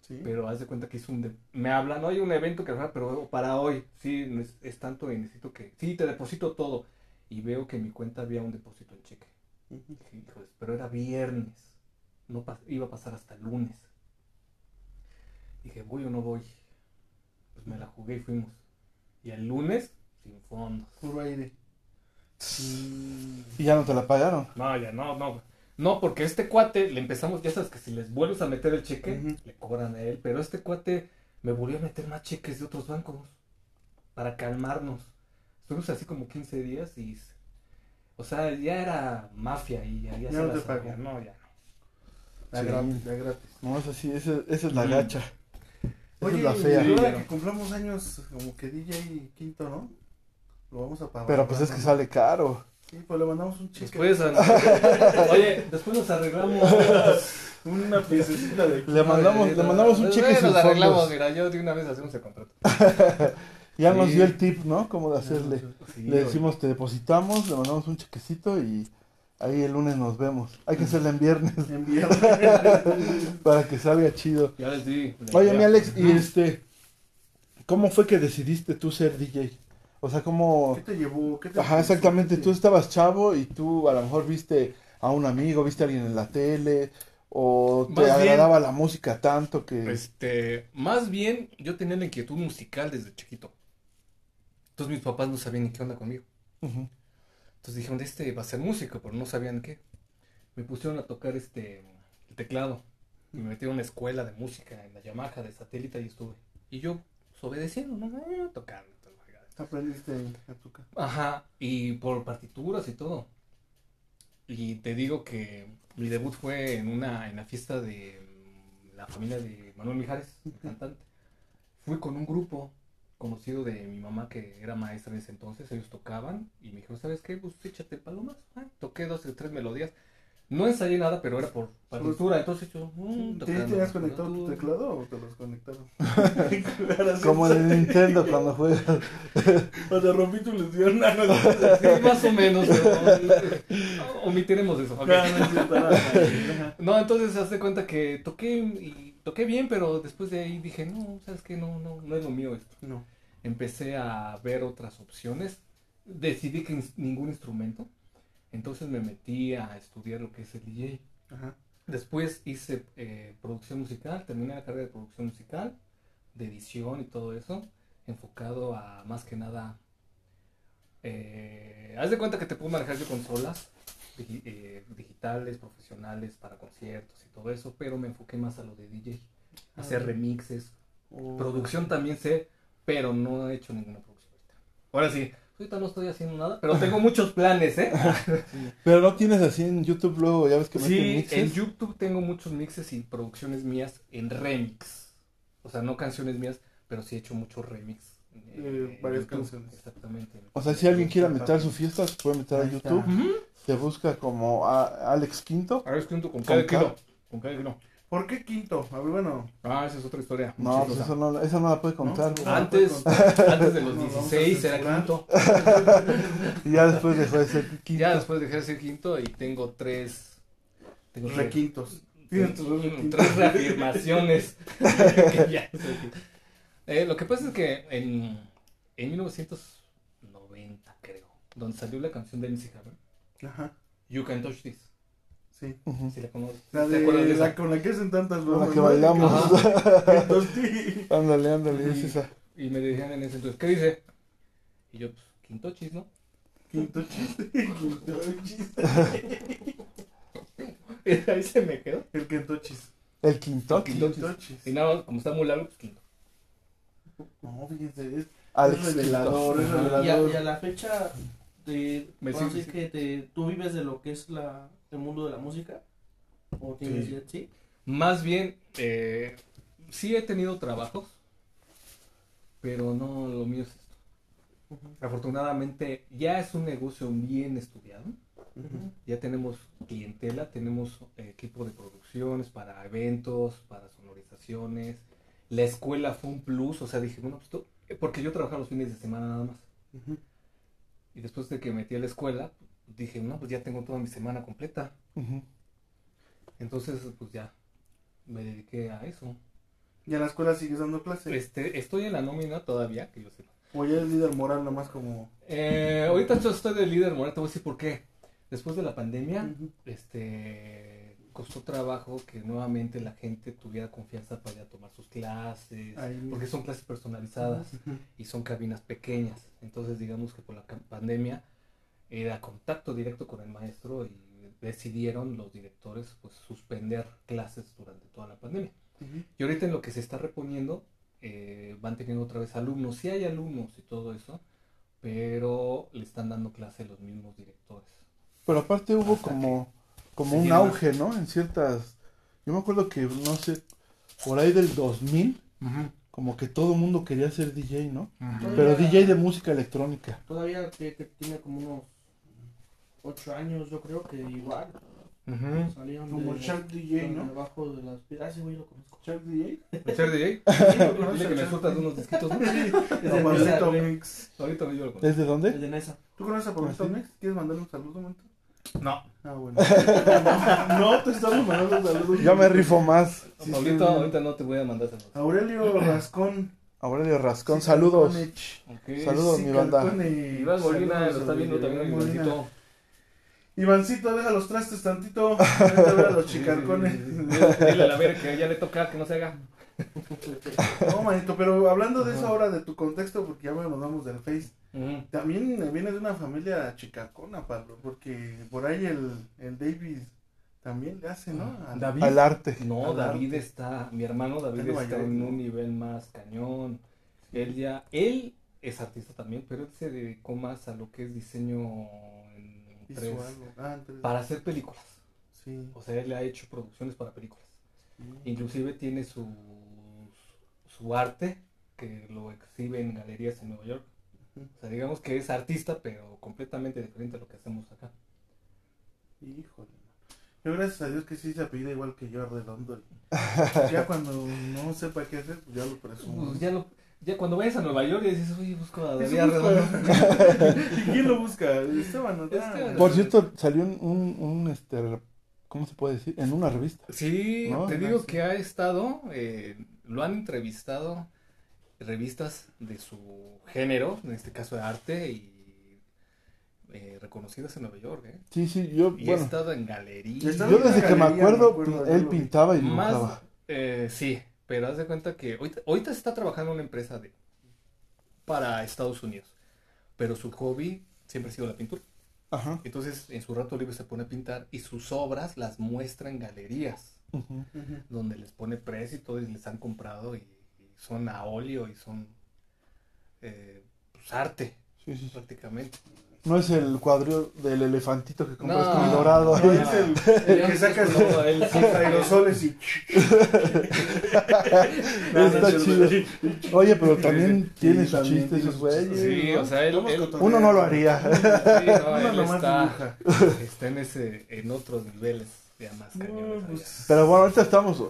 Sí. pero haz de cuenta que hizo un... de- Me hablan, no hay un evento que hacer, pero para hoy, sí, es, es tanto y necesito que... Sí, te deposito todo. Y veo que en mi cuenta había un depósito en cheque. "Híjoles", pero era viernes. No iba a pasar hasta el lunes. Dije, voy o no voy. Pues me la jugué y fuimos. Y el lunes, sin fondos. Puro aire. Y ya no te la pagaron. No, ya no, no. No, porque este cuate le empezamos, ya sabes que si les vuelves a meter el cheque, le cobran a él. Pero este cuate me volvió a meter más cheques de otros bancos para calmarnos. Estuvimos así como 15 días y. O sea, ya era mafia y ya, ya, Ya se no la te. No, ya no. Da Sí. gratis, da gratis. No, esa sí, esa, esa es la Ujú. gacha. Esa Oye, es la y fea. ahora Sí, que cumplamos años, como que DJ Quinto, ¿no? Lo vamos a pagar. Pero pues es que sale caro. Sí, pues le mandamos un cheque. Después, oye, después nos arreglamos. Una piececita de Le mandamos, le mandamos un cheque Bueno, sin nos arreglamos, fondos. mira, yo de una vez hacemos el contrato. Ya nos dio el tip, ¿no? Como de hacerle. Sí, Le decimos, te depositamos, le mandamos un chequecito y ahí el lunes nos vemos. Hay que hacerle en viernes En viernes. para que salga chido. Ya les di. Oye, mi Alex, y este, ¿cómo fue que decidiste tú ser DJ? O sea, ¿cómo...? ¿Qué te llevó? ¿Qué te Ajá, exactamente, tú estabas chavo y tú a lo mejor viste a un amigo, viste a alguien en la tele, o te Más bien- agradaba la música tanto que... Este, más bien, yo tenía la inquietud musical desde chiquito. Entonces mis papás no sabían ni qué onda conmigo. Entonces dijeron, este va a ser músico, pero no sabían qué. Me pusieron a tocar este el teclado. Y me metieron a una escuela de música en la Yamaha de satélite y estuve. Y yo, pues, obedeciendo, ¿no? Ah, tocando. toda la fregada. Aprendiste a tocar. Ajá, y por partituras y todo. Y te digo que mi debut fue en una en la fiesta de la familia de Manuel Mijares, el cantante. Fui con un grupo conocido de mi mamá que era maestra en ese entonces, ellos tocaban y me dijeron, ¿sabes qué? Pues échate palomas. Ah, toqué dos o tres melodías. No ensayé nada, pero era por partitura, entonces yo... mm, ¿Te tenías conectado tu teclado o te los conectaron? Como en el Nintendo cuando juegas. O te rompí tu ilusión. No, no, no, Sí, más o menos, pero omitiremos eso. ok. no entonces haz de cuenta que toqué y toqué bien, pero después de ahí dije, no, sabes que no, no, no es lo mío esto. No. Empecé a ver otras opciones. Decidí que ins- ningún instrumento. Entonces me metí a estudiar lo que es el DJ. Ajá. Después hice eh, producción musical, terminé la carrera de producción musical, de edición y todo eso, enfocado a más que nada. Eh, haz de cuenta que te puedo manejar yo consolas eh, digitales, profesionales para conciertos y todo eso, pero me enfoqué más a lo de DJ, hacer Ah. remixes, O- producción también sé, pero no he hecho ninguna producción ahorita. Ahora sí, ahorita no estoy haciendo nada, pero tengo muchos planes, ¿eh? Pero no tienes así en YouTube luego, ya ves que Sí, mixes. en YouTube tengo muchos mixes y producciones mías en remix. O sea, no canciones mías, pero sí he hecho muchos remix. Eh, en varias YouTube. canciones. Exactamente. O sea, si alguien quiere meter su fiesta, se puede meter a. YouTube. Ujú. Te busca como a Alex Quinto. Es junto con cada kilo. Con cada kilo. ¿Por qué quinto? A ver, bueno. Ah, esa es otra historia. No, pues eso no, eso no la puede contar. No. Antes, antes de los No, vamos a 16 era quinto. Y ya después dejó de ser Quinto. Ya después dejé de ser quinto y tengo tres Tengo Requintos. tres, tres reafirmaciones. Que ya qué. Eh, lo que pasa es que en, en 1990, creo, donde salió la canción de MC Hammer, Ajá, You Can Touch This, sí. Ujú. si la conoces. La ¿Te de acuerdas de la esa? con la que hacen tantas Con la bromas. que bailamos. Ándale, ándale, es esa. Y me decían en ese entonces, ¿qué dice? Y yo, pues, Quintochis, ¿no? Quinto chiste. Quinto chiste. Y ahí se me quedó. El quintochis. El quintochi. Quintochis. Y nada, como está muy largo, pues Quinto. No, fíjense, es, Alex es revelador, es Quinto. Y a, revelador. y a la fecha, de, Me ¿puedo sigue, decir que te, tú vives de lo que es la, el mundo de la música? ¿O tienes Sí. ya- sí? Más bien, eh, sí he tenido trabajos, pero no lo mío es esto. Afortunadamente, ya es un negocio bien estudiado. Ya tenemos clientela, tenemos eh, equipo de producciones para eventos, para sonorizaciones. La escuela fue un plus, o sea, dije, bueno, pues tú- porque yo trabajaba los fines de semana nada más. Y después de que metí a la escuela, dije, no, pues ya tengo toda mi semana completa. Entonces, pues ya me dediqué a eso. ¿Y en la escuela sigues dando clases? Este, estoy en la nómina todavía, que yo sepa. O ya eres líder moral nomás como... Eh, ahorita yo estoy de líder moral, te voy a decir por qué. Después de la pandemia, este, costó trabajo que nuevamente la gente tuviera confianza para ir a tomar sus clases, porque son clases personalizadas y son cabinas pequeñas. Entonces, digamos que por la pandemia era contacto directo con el maestro y decidieron los directores pues suspender clases durante toda la pandemia. Y ahorita en lo que se está reponiendo, eh, van teniendo otra vez alumnos. Sí hay alumnos y todo eso, pero le están dando clase los mismos directores. Pero aparte hubo Hasta como, como un auge, ¿no? En ciertas... Yo me acuerdo que, no sé, por ahí del 2000, como que todo el mundo quería ser DJ, ¿no? Pero DJ de música electrónica. Todavía que, que tiene como unos 8 años, yo creo que igual. Ujú. Salieron Como de, Shark DJ, ¿no? Debajo de las. Ah, sí, güey, lo conozco. Shark DJ. ¿El DJ? Dile que me sueltas unos disquitos. ¿no? Es de Pablito Nesa, güey. Mix. Ahorita yo lo conozco. ¿Desde Es dónde? de Nesa. ¿Tú conoces a Pablito ¿Ah, sí? Mix? ¿Quieres mandarle un saludo, momento? No. Ah, bueno. no, te estamos mandando un saludo. Yo me rifo más. Sí, Pablito, sí. ahorita no te voy a mandar saludos. Aurelio Rascón. Aurelio Rascón, Sí, saludos. Saludos, Sí, mi banda. Iván Molina Saludos, lo está viendo también. Ivancito. Ivancito, deja los trastes tantito. Vete a ver a los chicarcones. Dile a la verga que ya le toca que no se haga. No, manito, pero hablando de eso ahora, de tu contexto, porque ya nos vamos del Face. También viene de una familia chicarcona, Pablo, porque por ahí el, el David también le hace, ¿no? Al- David. Al arte. No, Al David arte. está, mi hermano David Está en está en un nivel más cañón. Él ya, él es artista también, pero él se dedicó más a lo que es diseño en hizo 3 algo. Ah, entonces- para hacer películas. Sí. O sea, él ha hecho producciones para películas. sí. Inclusive tiene su, su arte que lo exhibe en galerías en Nueva York. O sea, digamos que es artista, pero completamente diferente a lo que hacemos acá. Híjole. Yo gracias a Dios que sí se apellida igual que yo, Redondo. Ya cuando no sepa qué hacer, pues ya lo presumo. Pues ya, lo, ya cuando vayas a Nueva York y dices, oye, busco a David. ¿Y quién lo busca? Esteban, ¿no? Esteban. Por cierto, salió un, un, un, este, ¿cómo se puede decir? En una revista. Sí, No, te digo sí. que ha estado, eh, lo han entrevistado revistas de su género, en este caso de arte, y eh, reconocidas en Nueva York. ¿eh? Sí, sí, yo, Y bueno, estado en galerías. Yo desde que me acuerdo, me él pintaba y Más, dibujaba. eh, sí, pero haz de cuenta que ahorita, ahorita está trabajando en una empresa de, para Estados Unidos, pero su hobby siempre ha sido la pintura. Ajá. Entonces, en su rato libre se pone a pintar y sus obras las muestra en galerías. donde les pone precio y todo y les han comprado y son a óleo y son eh, pues, arte Sí, sí, prácticamente. No es el cuadro del elefantito que compras No, con el dorado. No, ahí. es el, el que saca No, sus sí. aerosoles y... Está chido. Oye, pero también tiene Sí, su también chiste tiene esos güeyes. Sí, ¿no? o sea, él, él-. Uno no lo haría. sí, no, Uno él está, está en ese, en otros niveles ya más No, cañones. pues, Pero bueno, ahorita estamos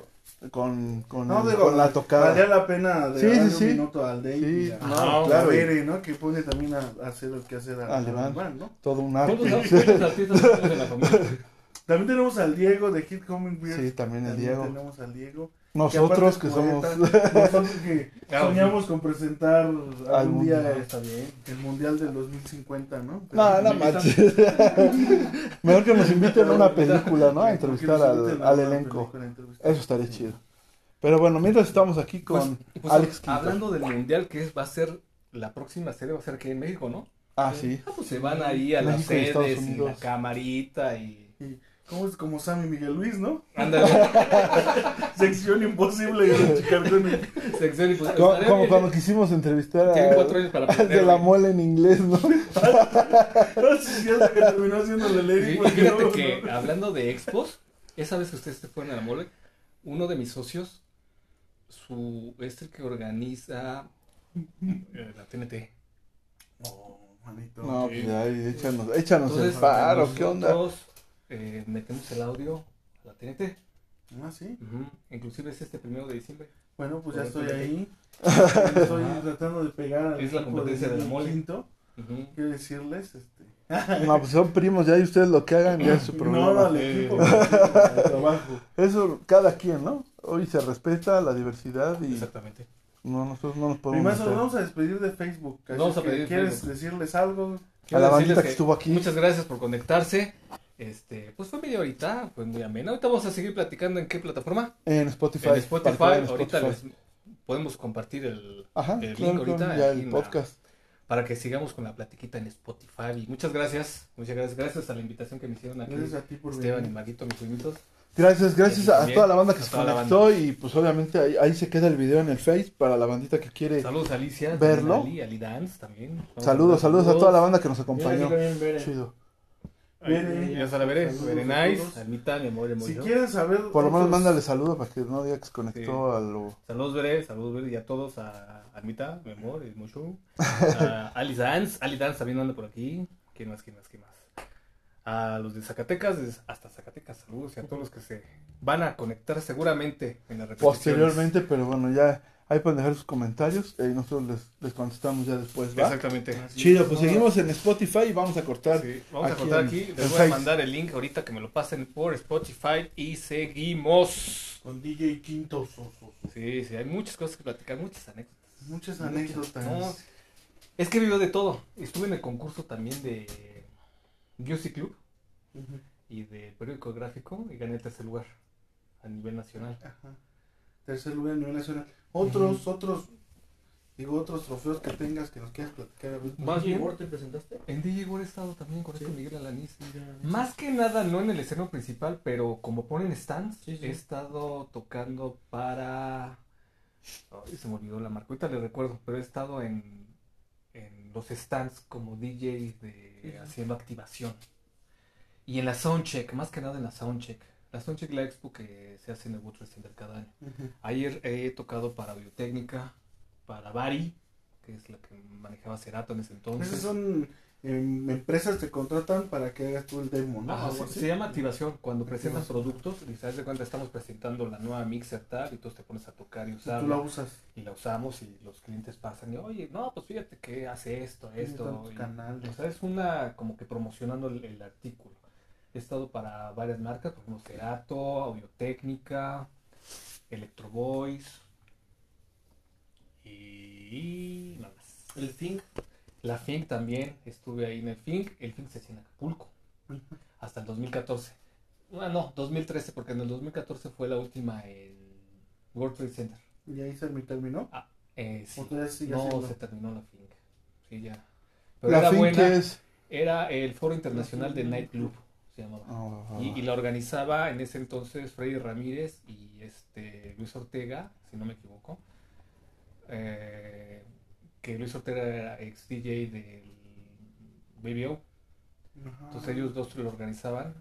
con, con, No, digo, con la tocada. Valía la pena de Sí, darle sí, sí. un minuto al Dave Sí, y a, no, a claro. Bere, ¿no? Que pone también a, a hacer el que hacer a, Al Iván. Iván, ¿no? Todo un arte. todos los artistas en la familia. También tenemos al Diego de Hit Coming Beer. Sí, también el Diego. tenemos al Diego. Nosotros que, somos... nosotros que soñamos con presentar algún día está bien, el Mundial del 2050, ¿no? No, no invitan- manches. Mejor que nos inviten a una película, ¿no? A entrevistar al, elenco. entrevistar. Eso estaría chido. Pero bueno, mientras estamos aquí Pues, con pues, Alex Quinto. hablando del mundial que es, va a ser la próxima serie va a ser aquí en México, ¿no? Ah, sí. Ah, pues se van ahí a las México sedes y la camarita y Y ¿Cómo es como Sammy Miguel Luis, no? ándale, Sección imposible de los chicarcones. sección pues, Como, como bien, cuando quisimos entrevistar Tienen a, cuatro años para aprender. de la güey. mole en inglés, ¿no? No sé si hasta que terminó haciendo el Sí, fíjate que hablando de expos, esa vez que ustedes se fueron a la mole, uno de mis socios, su es el que organiza la TNT. No, manito. No, pues ya, échanos, échanos Entonces, el paro, ¿qué onda? nosotros, eh, metemos el audio a la TNT. Ah, sí. Ujú. Inclusive es este primero de diciembre. Bueno, pues ya estoy ahí. Estoy tratando de pegar al Es la competencia de la Miguel mole. Quinto. Quiero decirles, este... No, pues son primos ya y ustedes lo que hagan ya es su No, problema. al equipo, al trabajo. Eso cada quien, ¿no? Hoy se respeta la diversidad y Exactamente. no, nosotros no nos podemos Primero nos vamos a despedir de Facebook. Vamos a pedir ¿Quieres Facebook. decirles algo? A la bandita que estuvo aquí. Muchas gracias por conectarse. Este, pues fue media horita, fue muy amena. Ahorita vamos a seguir platicando en qué plataforma. En Spotify. En Spotify. Ahorita Spotify. les podemos compartir el, Ajá, el link claro, ahorita ya el la- podcast. para que sigamos con la platiquita en Spotify. Y muchas gracias, muchas gracias, gracias a la invitación que me hicieron aquí. Gracias a ti por Esteban y venir. Marguito, mis primitos. Gracias, gracias a, toda la banda que se conectó y pues obviamente ahí, ahí se queda el video en el Face para la bandita que quiere. Saludos a Alicia, verlo. Ali, Ali Dance también. Saludos, saludos a toda la banda que nos acompañó. Chido. Ya se la veré, very a nice. Almita, mi amor, Si quieren saber... Por lo menos mándale saludos para que no diga que se conectó a lo. Saludos, Veré, saludos, Veré, y a todos, a Almita, mi amor, el mucho. A Ali Dance, Ali Dance también anda por aquí. ¿Quién más, quién más, quién más? A los de Zacatecas, hasta Zacatecas, saludos y a todos los que se van a conectar seguramente en la repetición. Posteriormente, pero bueno, ya ahí pueden dejar sus comentarios y nosotros les, les contestamos ya después, ¿va? Exactamente. Así Chido, es, pues no, seguimos en Spotify y vamos a cortar. Sí, vamos a contar en- aquí. en Les voy a mandar el link ahorita que me lo pasen por Spotify y seguimos. Con DJ Quinto Soso. Sí, sí, hay muchas cosas que platicar, muchas anécdotas. Muchas anécdotas. No, es que vivió de todo. Estuve en el concurso también de Music Club y de periódico gráfico y gané el tercer lugar a nivel nacional. Ajá. Tercer lugar a nivel nacional. Otros, otros, digo, otros trofeos que tengas que nos quieras platicar. ahorita. Más ¿DJ bien- te presentaste? En DJ World he estado también con este Sí. Miguel Alaniz. Mira, Más que nada, no en el escenario principal, pero como ponen stands, Sí, sí. he estado tocando para... Ay, se me olvidó la marca, ahorita le recuerdo, pero he estado en, en los stands como DJ de, Sí, sí. haciendo activación. Y en la Soundcheck, más que nada en la Soundcheck. La Soundcheck, la expo que se hace en el Wood Center cada año. Ayer he tocado para Biotécnica, para Bari, que es la que manejaba Cerato en ese entonces. Esas son em, empresas te contratan para que hagas tú el demo, ¿no? Ajá, se, se llama activación. Cuando presentas productos, y sabes de cuenta estamos presentando la nueva mixer tal, y tú te pones a tocar y Y tú usarla. la usas. Y la usamos y los clientes pasan y, oye, no, pues fíjate que hace esto, esto. y- canales. o sea, es una como que promocionando el, el artículo. He estado para varias marcas, por ejemplo, Cerato, Audiotécnica, Electro Voice y nada más. El Think. La FINC también, estuve ahí en el FINC, el FINC se hacía en Acapulco, hasta el 2014. Bueno, no, 2013, porque en el 2014 fue la última en World Trade Center. Y ahí se terminó. Eh, sí. ¿O todavía sigue No, se terminó la FINC. Sí, ya. Pero La era buena, es. era el Foro Internacional de Nightclub, se llamaba. Ah, Y, y la organizaba en ese entonces Freddy Ramírez y este Luis Ortega, si no me equivoco. Eh, que Luis Ortega era ex DJ del BBO. Entonces ellos dos lo organizaban.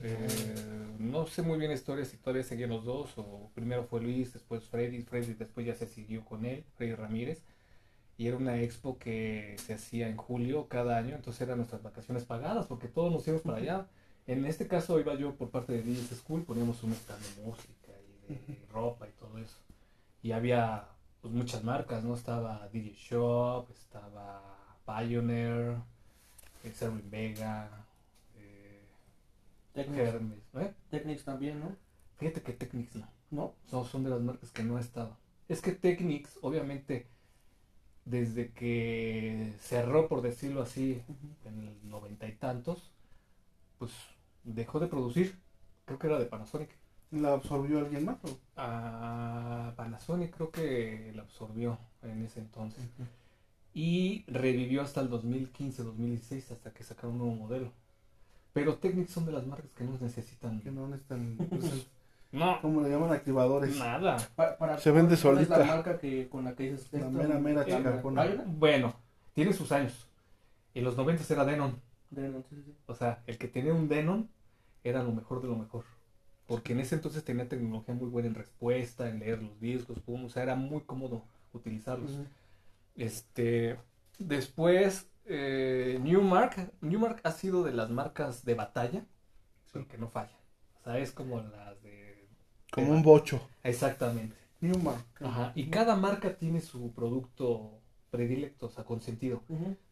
Eh, no sé muy bien la historia si todavía seguían los dos o primero fue Luis, después Freddy, Freddy después ya se siguió con él, Freddy Ramírez. Y era una expo que se hacía en julio cada año, entonces eran nuestras vacaciones pagadas porque todos nos íbamos para allá. En este caso iba yo por parte de DJs School, poníamos un stand de música y de ropa y todo eso. Y había pues, muchas marcas, ¿no? Estaba DJ Shop, estaba Pioneer, eh, Serwin Vega, eh, Technics, Hermes, ¿eh? Technics también, ¿no? Fíjate que Technics no. ¿No? No, son de las marcas que no ha estado. Es que Technics, obviamente, desde que cerró, por decirlo así, en el noventa y tantos, pues dejó de producir. Creo que era de Panasonic. ¿La absorbió alguien más? o? A Panasonic creo que la absorbió en ese entonces. Y revivió hasta el 2015, 2016, hasta que sacaron un nuevo modelo. Pero Technics son de las marcas que no necesitan. Que no están, pues, No, ¿cómo le llaman? Activadores. nada. Pa- para, Se vende ¿cuál es solita. la marca que, con la que dices? La mera, mera eh, chicarcona. ¿Hay una? Bueno, tiene sus años. En los 90 era Denon. De- no, sí, sí, sí. O sea, el que tenía un Denon era lo mejor de lo mejor. Porque en ese entonces tenía tecnología muy buena en respuesta, en leer los discos, pum, o sea, era muy cómodo utilizarlos. Este, después, eh, Newmark, Newmark ha sido de las marcas de batalla, pero que no fallan. O sea, es como las de... Como un bocho. Exactamente. Newmark. Ajá. Y cada marca tiene su producto predilecto, o sea, consentido.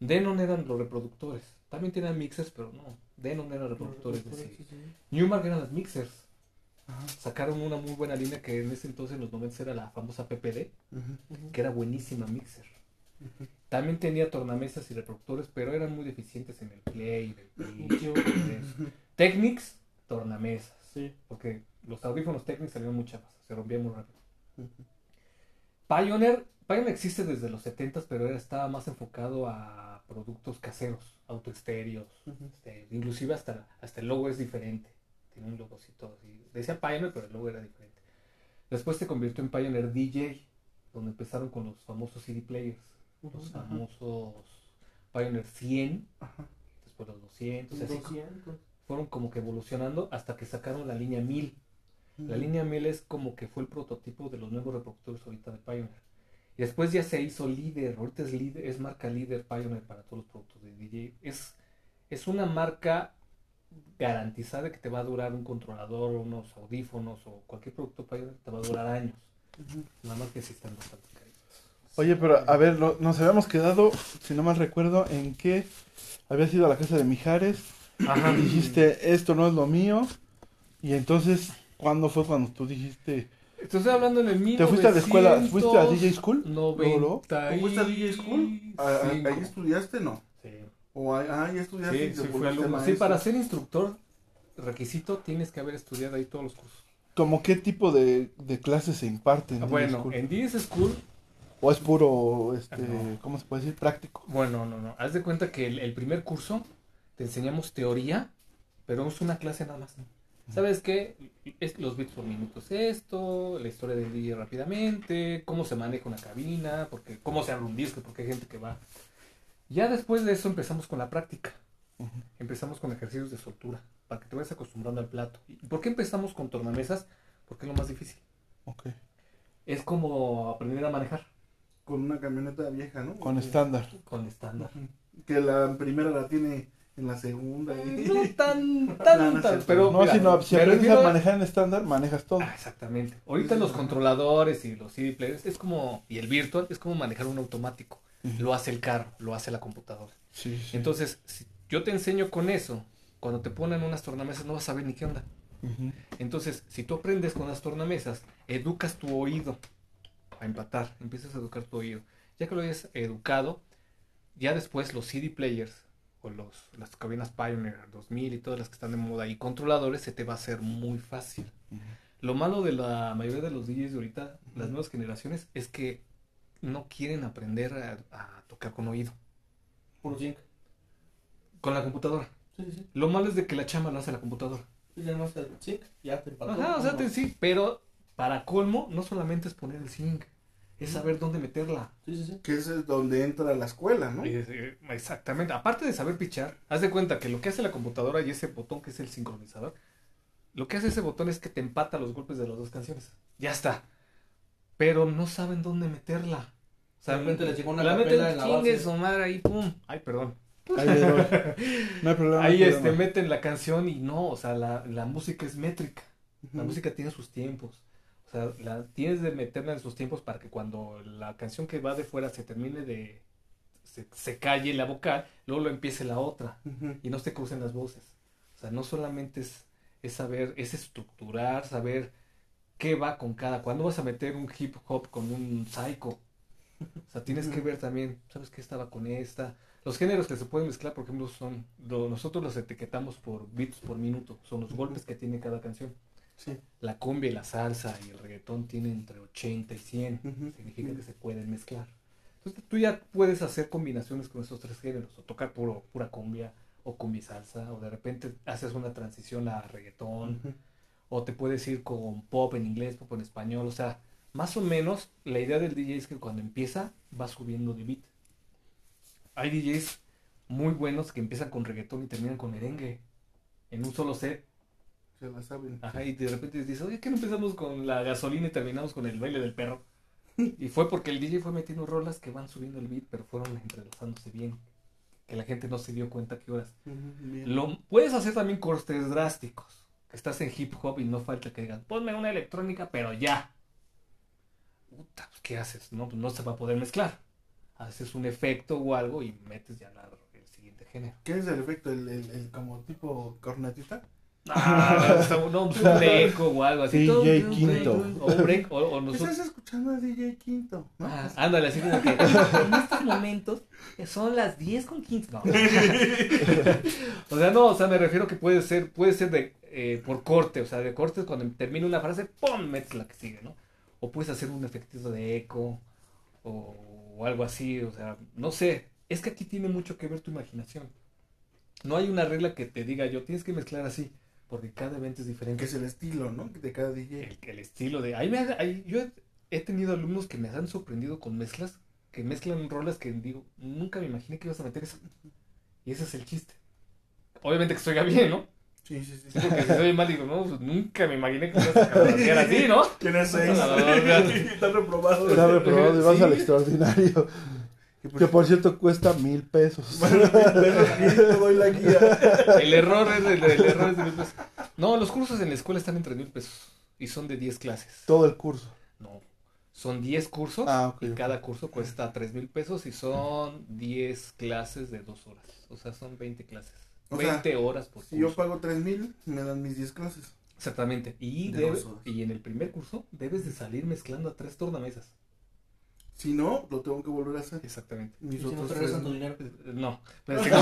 Denon eran los reproductores. También tenían mixers, pero no. Denon eran reproductores de Sí, CD. sí, sí. Newmark eran las mixers. Sacaron una muy buena línea que en ese entonces, en los 90 era la famosa PPD. Ujú. que era buenísima mixer. También tenía tornamesas y reproductores, pero eran muy deficientes en el play, en el. Technics, tornamesas. Sí. Porque los audífonos Technics salieron muy chafas, se rompían muy rápido. Pioneer, Pioneer existe desde los 70 pero estaba más enfocado a productos caseros, autoestéreos, este, inclusive hasta, hasta el logo es diferente. Tiene un logocito así. Decía Pioneer, pero el logo era diferente. Después se convirtió en Pioneer DJ, donde empezaron con los famosos CD players, los famosos Pioneer 100, Ajá. después los 200, así 200. fueron como que evolucionando hasta que sacaron la línea 1000. La línea 1000 es como que fue el prototipo de los nuevos reproductores ahorita de Pioneer. Y después ya se hizo líder, ahorita es líder, es marca líder Pioneer para todos los productos de DJ. Es, es una marca garantizada que te va a durar un controlador, unos audífonos o cualquier producto Pioneer te va a durar años. Ujú. Nada más que sí están bastante caritos. Oye, pero a ver, no- nos habíamos quedado, si no mal recuerdo, en que habías ido a la casa de Mijares Ajá. dijiste, esto no es lo mío. Y entonces, ¿cuándo fue cuando tú dijiste? Estoy hablando en el 1900. ¿Te fuiste a la escuela? ¿Fuiste a DJ School? Luego, luego. 90 ¿Tú fuiste a DJ School? ¿A- a- cinco. ¿Ahí estudiaste? No. Sí. ¿O ahí, ah, estudiaste? Sí, y te sí, fui alumno. Sí, para ser instructor, requisito, tienes que haber estudiado ahí todos los cursos. ¿Cómo qué tipo de, de clases se imparten? en Ah, DJ bueno, School? en DS School, ¿O es puro, este, No. ¿cómo se puede decir? Práctico. bueno, no, no. Haz de cuenta que el, el primer curso te enseñamos teoría, pero es una clase nada más. ¿Sabes qué? Es los bits por minuto es esto, la historia del DJ rápidamente, cómo se maneja una cabina, porque, cómo se abre un disco, porque hay gente que va. Ya después de eso empezamos con la práctica. Empezamos con ejercicios de soltura, para que te vayas acostumbrando al plato. ¿Y por qué empezamos con tornamesas? Porque es lo más difícil. Ok. Es como aprender a manejar Con una camioneta vieja, ¿no? Con estándar. con estándar. Que la primera la tiene en la segunda. y- No tan, No, no tan, tan, pero No, mira, si, no, si me aprendes refiero a manejar en estándar, manejas todo. Ah, exactamente. Ahorita los controladores y los CD players es como, y el virtual es como manejar un automático. Lo hace el carro, lo hace la computadora. Sí, sí. Entonces, si yo te enseño con eso, cuando te ponen unas tornamesas no vas a saber ni qué onda. Entonces, si tú aprendes con las tornamesas, educas tu oído a empatar, empiezas a educar tu oído. Ya que lo hayas educado, ya después los CD players o los, las cabinas Pioneer 2000 y todas las que están de moda y controladores se te va a hacer muy fácil. Lo malo de la mayoría de los DJs de ahorita, las nuevas generaciones, es que no quieren aprender a, a tocar con oído, Puro zinc. con la computadora. Sí, sí, sí. Lo malo es de que la chama lo hace la computadora. Y además el zinc, ya te empató. Ajá, o sea, te- sí, pero para colmo, no solamente es poner el zinc, es saber dónde meterla. Sí, sí, sí. Que ese es donde entra la escuela, ¿no? Eh, Exactamente. Aparte de saber pichar, haz de cuenta que lo que hace la computadora y ese botón que es el sincronizador, lo que hace ese botón es que te empata los golpes de las dos canciones. Ya está. Pero no saben dónde meterla. O sea, De repente le llegó una la meten en la chingue base. su madre ahí, pum. Ay, perdón. Ahí doy. No hay problema. no hay Ahí este, problema. meten la canción y no, o sea, la, la música es métrica. La Ujú. música tiene sus tiempos. O sea, la, tienes de meterla en sus tiempos para que cuando la canción que va de fuera se termine de. se, se calle la vocal, luego lo empiece la otra y no se crucen las voces. O sea, no solamente es es saber, es estructurar, saber qué va con cada. Cuando vas a meter un hip hop con un psycho? O sea, tienes que ver también, ¿sabes qué estaba con esta? Los géneros que se pueden mezclar, por ejemplo, son, nosotros los etiquetamos por bits por minuto, son los golpes que tiene cada canción. Sí. La cumbia y la salsa y el reggaetón tienen entre 80 y 100, significa que se pueden mezclar. Entonces tú ya puedes hacer combinaciones con esos tres géneros, o tocar puro, pura cumbia, o cumbia y salsa, o de repente haces una transición a reggaetón, o te puedes ir con pop en inglés, pop en español, o sea, más o menos la idea del DJ es que cuando empieza va subiendo de beat. Hay DJs muy buenos que empiezan con reggaetón y terminan con merengue en un solo set. Se la saben. Ajá, y de repente dices, oye, ¿qué no empezamos con la gasolina y terminamos con el baile del perro? y fue porque el DJ fue metiendo rolas que van subiendo el beat, pero fueron entrelazándose bien. Que la gente no se dio cuenta que horas. Lo, puedes hacer también cortes drásticos. Que estás en hip hop y no falta que digan, ponme una electrónica, pero ya. Puta, pues, ¿qué haces? No, pues no se va a poder mezclar. Haces un efecto o algo y metes ya la, el siguiente género. ¿Qué es el efecto? ¿El, el, el como tipo cornetista? Ah, no, un eco o algo así. DJ Quinto. O, break, o, o nosotros... Estás escuchando a DJ Quinto. ¿no? Ah, ándale, así como que en estos momentos son las 10 con 15. No. o sea, no, o sea, me refiero que puede ser, puede ser de, eh, por corte, o sea, de cortes cuando termina una frase, ¡pum! metes la que sigue, ¿no? O puedes hacer un efectito de eco o, o algo así, o sea, no sé. Es que aquí tiene mucho que ver tu imaginación. No hay una regla que te diga yo, tienes que mezclar así porque cada evento es diferente. Que es el estilo, ¿no? De cada DJ. El, el estilo de... Ahí me, ahí, yo he, he, tenido alumnos que me han sorprendido con mezclas, que mezclan rolas que digo, nunca me imaginé que ibas a meter eso. Y ese es el chiste. Obviamente que estoy bien, ¿no? Sí, sí, sí. porque si soy mal, digo, no, pues nunca me imaginé que ibas a hacer así, ¿no? Tienes seis. Está reprobado. Está reprobado y vas al extraordinario. Que por cierto cuesta mil pesos. doy la guía. El error es de, el error es de mil pesos. No, los cursos en la escuela están entre mil pesos. Y son de 10 clases. Todo el curso. No. Son 10 cursos. Ah, okay, y cada curso cuesta 3 mil pesos y son 10 clases de 2 horas. O sea, son 20 clases. O 20 sea, horas por curso. Si yo pago 3 mil, me dan mis 10 clases. Exactamente. Y, De debe- y en el primer curso debes de salir mezclando a tres tornamesas. Si no, lo tengo que volver a hacer. Exactamente. Mis si no otros te tres. regresan tu dinero. No. Pero si no,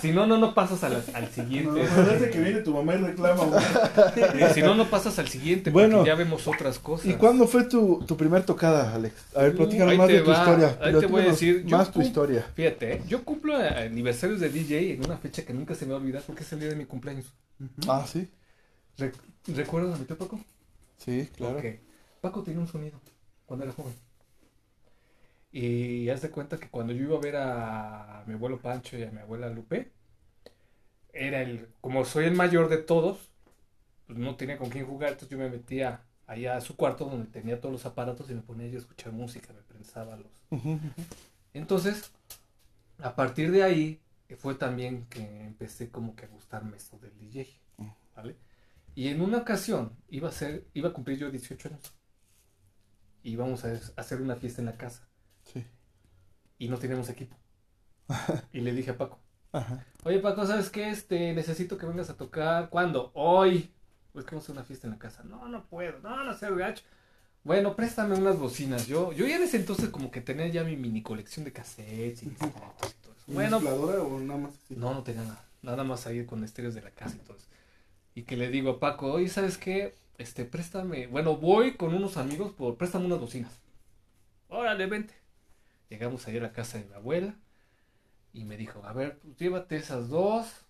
si no, no, no pasas al, al No, siguiente. parece que viene tu mamá y reclama. güey. Eh, Si no, no pasas al siguiente. Bueno. Porque ya vemos otras cosas. ¿Y cuándo fue tu, tu primer tocada, Alex? A ver, Uh, platícanos más de tu va, historia. ahí te voy a decir, yo Más tu historia. Fíjate, ¿eh? yo cumplo aniversarios de DJ en una fecha que nunca se me va a olvidar porque es el día de mi cumpleaños. Ah, sí. Re- ¿Recuerdas a mi tío Paco? Sí, claro. Ok. Paco tenía un sonido cuando era joven. Y haz de cuenta que cuando yo iba a ver a mi abuelo Pancho y a mi abuela Lupe, era el, como soy el mayor de todos, pues no tenía con quién jugar, entonces yo me metía allá a su cuarto donde tenía todos los aparatos y me ponía yo a escuchar música, me prensaba los, entonces, a partir de ahí fue también que empecé como que a gustarme esto del DJ, ¿vale? Y en una ocasión iba a ser, iba a cumplir yo 18 años. Y íbamos a hacer una fiesta en la casa Sí. y no teníamos equipo. Y le dije a Paco, Ajá. oye Paco, ¿sabes qué? Este, necesito que vengas a tocar. ¿Cuándo? Hoy. Pues que vamos a hacer una fiesta en la casa. No, no puedo. No, no sé, gacho. Bueno, préstame unas bocinas. Yo, yo ya en ese entonces como que tenía ya mi mini colección de cassettes y discos y todo eso. ¿Una Bueno, o nada más así? no, no tenía nada. Nada más ahí con estéreos de la casa y todo eso. Y que le digo a Paco, oye, ¿sabes qué? Este, préstame. Bueno, voy con unos amigos por préstame unas bocinas. Órale, vente. Llegamos ahí a casa de mi abuela. Y me dijo, a ver, pues llévate esas dos.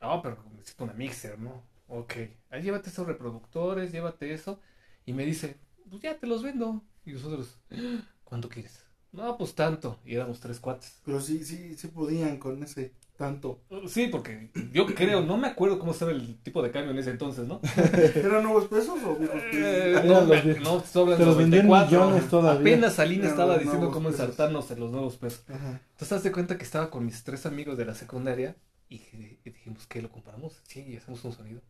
No, pero necesito una mixer, ¿no? Ok. Ahí llévate esos reproductores, llévate eso. Y me dice, pues ya te los vendo. Y nosotros, "Ah, ¿cuánto quieres? No, pues tanto. Y éramos tres cuates. Pero sí, sí, sí podían con ese tanto. Sí, porque yo creo, no me acuerdo cómo estaba el tipo de cambio en ese entonces, ¿no? ¿Eran nuevos pesos o viejos Eh, pesos? no, Eran los no, sobran los vendían 94. millones todavía. Apenas Salín estaba diciendo cómo pesos. ensartarnos en los nuevos pesos. Ajá. Entonces, haz de cuenta que estaba con mis tres amigos de la secundaria y, y dijimos, ¿qué? ¿Lo compramos? Sí, y hacemos un sonido.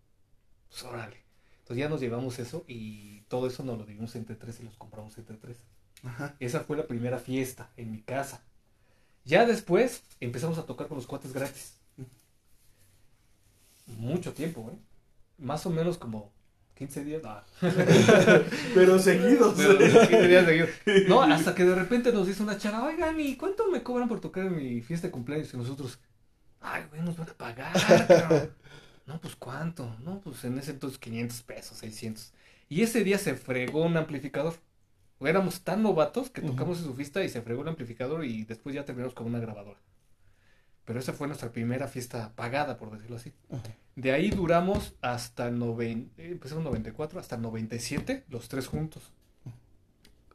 Pues órale. Entonces ya nos llevamos eso y todo eso nos lo dimos entre tres y los compramos entre tres. Ajá. Esa fue la primera fiesta en mi casa. Ya después empezamos a tocar con los cuates gratis. Mucho tiempo, ¿eh? más o menos como 15 días. Ah. Pero seguidos. Pero 15 días seguidos. No, hasta que de repente nos dice una chava, oigan, ¿y cuánto me cobran por tocar en mi fiesta de cumpleaños? Y nosotros, ay, güey, nos van a pagar. No, pues cuánto. No, pues en ese entonces 500 pesos, 600. Y ese día se fregó un amplificador. Éramos tan novatos que tocamos en su fiesta y se fregó el amplificador y después ya terminamos con una grabadora. Pero esa fue nuestra primera fiesta pagada, por decirlo así. De ahí duramos hasta noven... eh, empezamos en 94 hasta el 97, los tres juntos.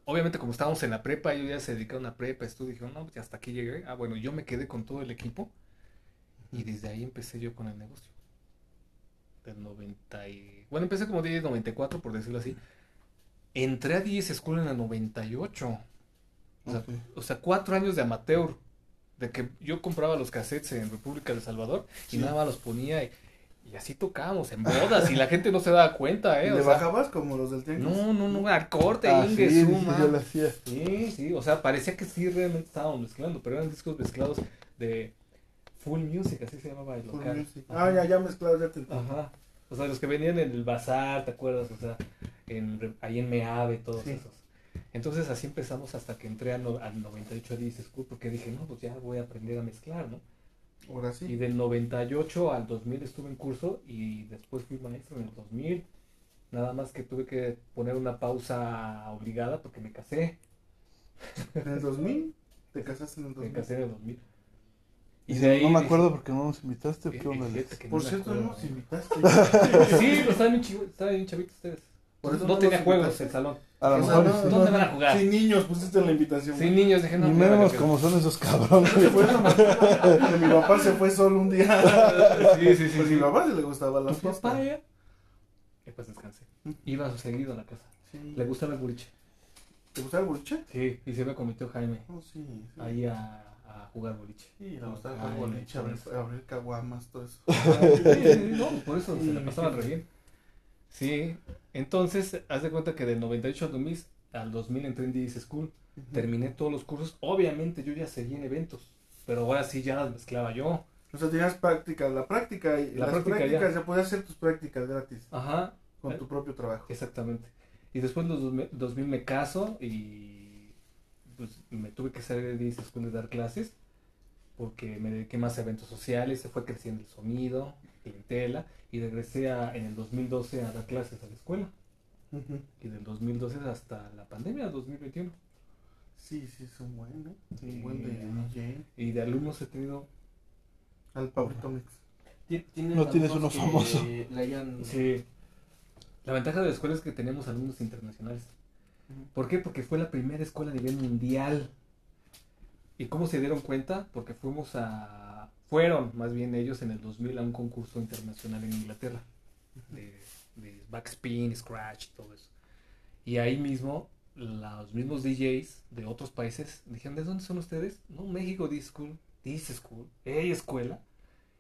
Obviamente como estábamos en la prepa, ellos ya se dedicaron a prepa, estudio, dijeron, no, pues hasta aquí llegué. Ah, bueno, yo me quedé con todo el equipo y desde ahí empecé yo con el negocio. Del 90 y... Bueno, empecé como de 94, por decirlo así. Entré a 10 School en el 98. O sea, Ok. o sea, cuatro años de amateur. De que yo compraba los cassettes en República de Salvador y Sí. nada más los ponía y, y así tocábamos en bodas y la gente no se daba cuenta, ¿Y ¿eh? le sea, bajabas como los del tianguis? no, no, no, al corte, Ah, sí, sí, suma. yo lo hacía. Sí, sí, o sea, parecía que sí realmente estábamos mezclando, pero eran discos mezclados de Full Music, así se llamaba el Full local. music. Ah, ya, ya mezclado, ya te. Ajá. O sea, los que venían en el bazar, ¿te acuerdas? O sea, en, ahí en Meave, todos Sí. esos. Entonces así empezamos hasta que entré al, no- al 98 a DC School porque dije, no, pues ya voy a aprender a mezclar, ¿no? Ahora Y sí. del 98 al 2000 estuve en curso y después fui maestro en el 2000. Nada más que tuve que poner una pausa obligada porque me casé. ¿En el 2000? ¿Te casaste en el Me 2000? casé en el 2000. Y de ahí no me acuerdo porque no nos invitaste. ¿Qué onda? que Por cierto, no nos invitaste. Sí, pero estaban bien, bien chavitos ustedes. Por eso no no tenía juegos el salón. A lo mejor. ¿Dónde van a jugar? Sin niños pusiste la invitación. Sin niños, dije, no. Pues, ya, como son esos cabrones. Se que mi papá se fue solo un día. Sí, sí, sí. Pues sí. mi papá sí le gustaba la fiesta. papá ya. Y pues descansé. Iba seguido a la casa. Sí. Le gustaba el boliche. ¿Te gustaba el boliche? Sí, y se me cometió Jaime Oh, sí. sí. ahí a, a jugar boliche. Sí, le gustaba Ay, el boliche, abrir, abrir caguamas, todo eso. Sí, sí, sí, no, por eso Sí, se le pasaba sí. re bien. Sí, entonces, haz de cuenta que del 98 al 2000, al 2000 entré en DS School, terminé todos los cursos. Obviamente yo ya seguía en eventos, pero ahora sí ya las mezclaba yo. O sea, tenías prácticas, la práctica y La las práctica prácticas, ya. ya. podías hacer tus prácticas gratis Ajá, con tu propio trabajo. exactamente. Y después en los 2000 2000 me caso y pues me tuve que salir de School de dar clases porque me dediqué más a eventos sociales, se fue creciendo el sonido, clientela y regresé a- en el 2012 a dar clases a la escuela. Ujú. Y del 2012 hasta la pandemia, 2021. Sí, sí, es un buen, ¿eh? Sí, Un buen de. Y de alumnos he tenido. Al Pablito Mix. Ti- ¿Tienes No tienes uno famoso. Le hayan... Sí. La ventaja de la escuela es que tenemos alumnos internacionales. ¿Por qué? Porque fue la primera escuela a nivel mundial. ¿Y cómo se dieron cuenta? Porque fuimos a. Fueron más bien ellos en el 2000 a un concurso internacional en Inglaterra. De, de backspin, scratch y todo eso. Y ahí mismo, los mismos DJs de otros países dijeron: ¿De dónde son ustedes? No, México, this school, this school, hey, escuela.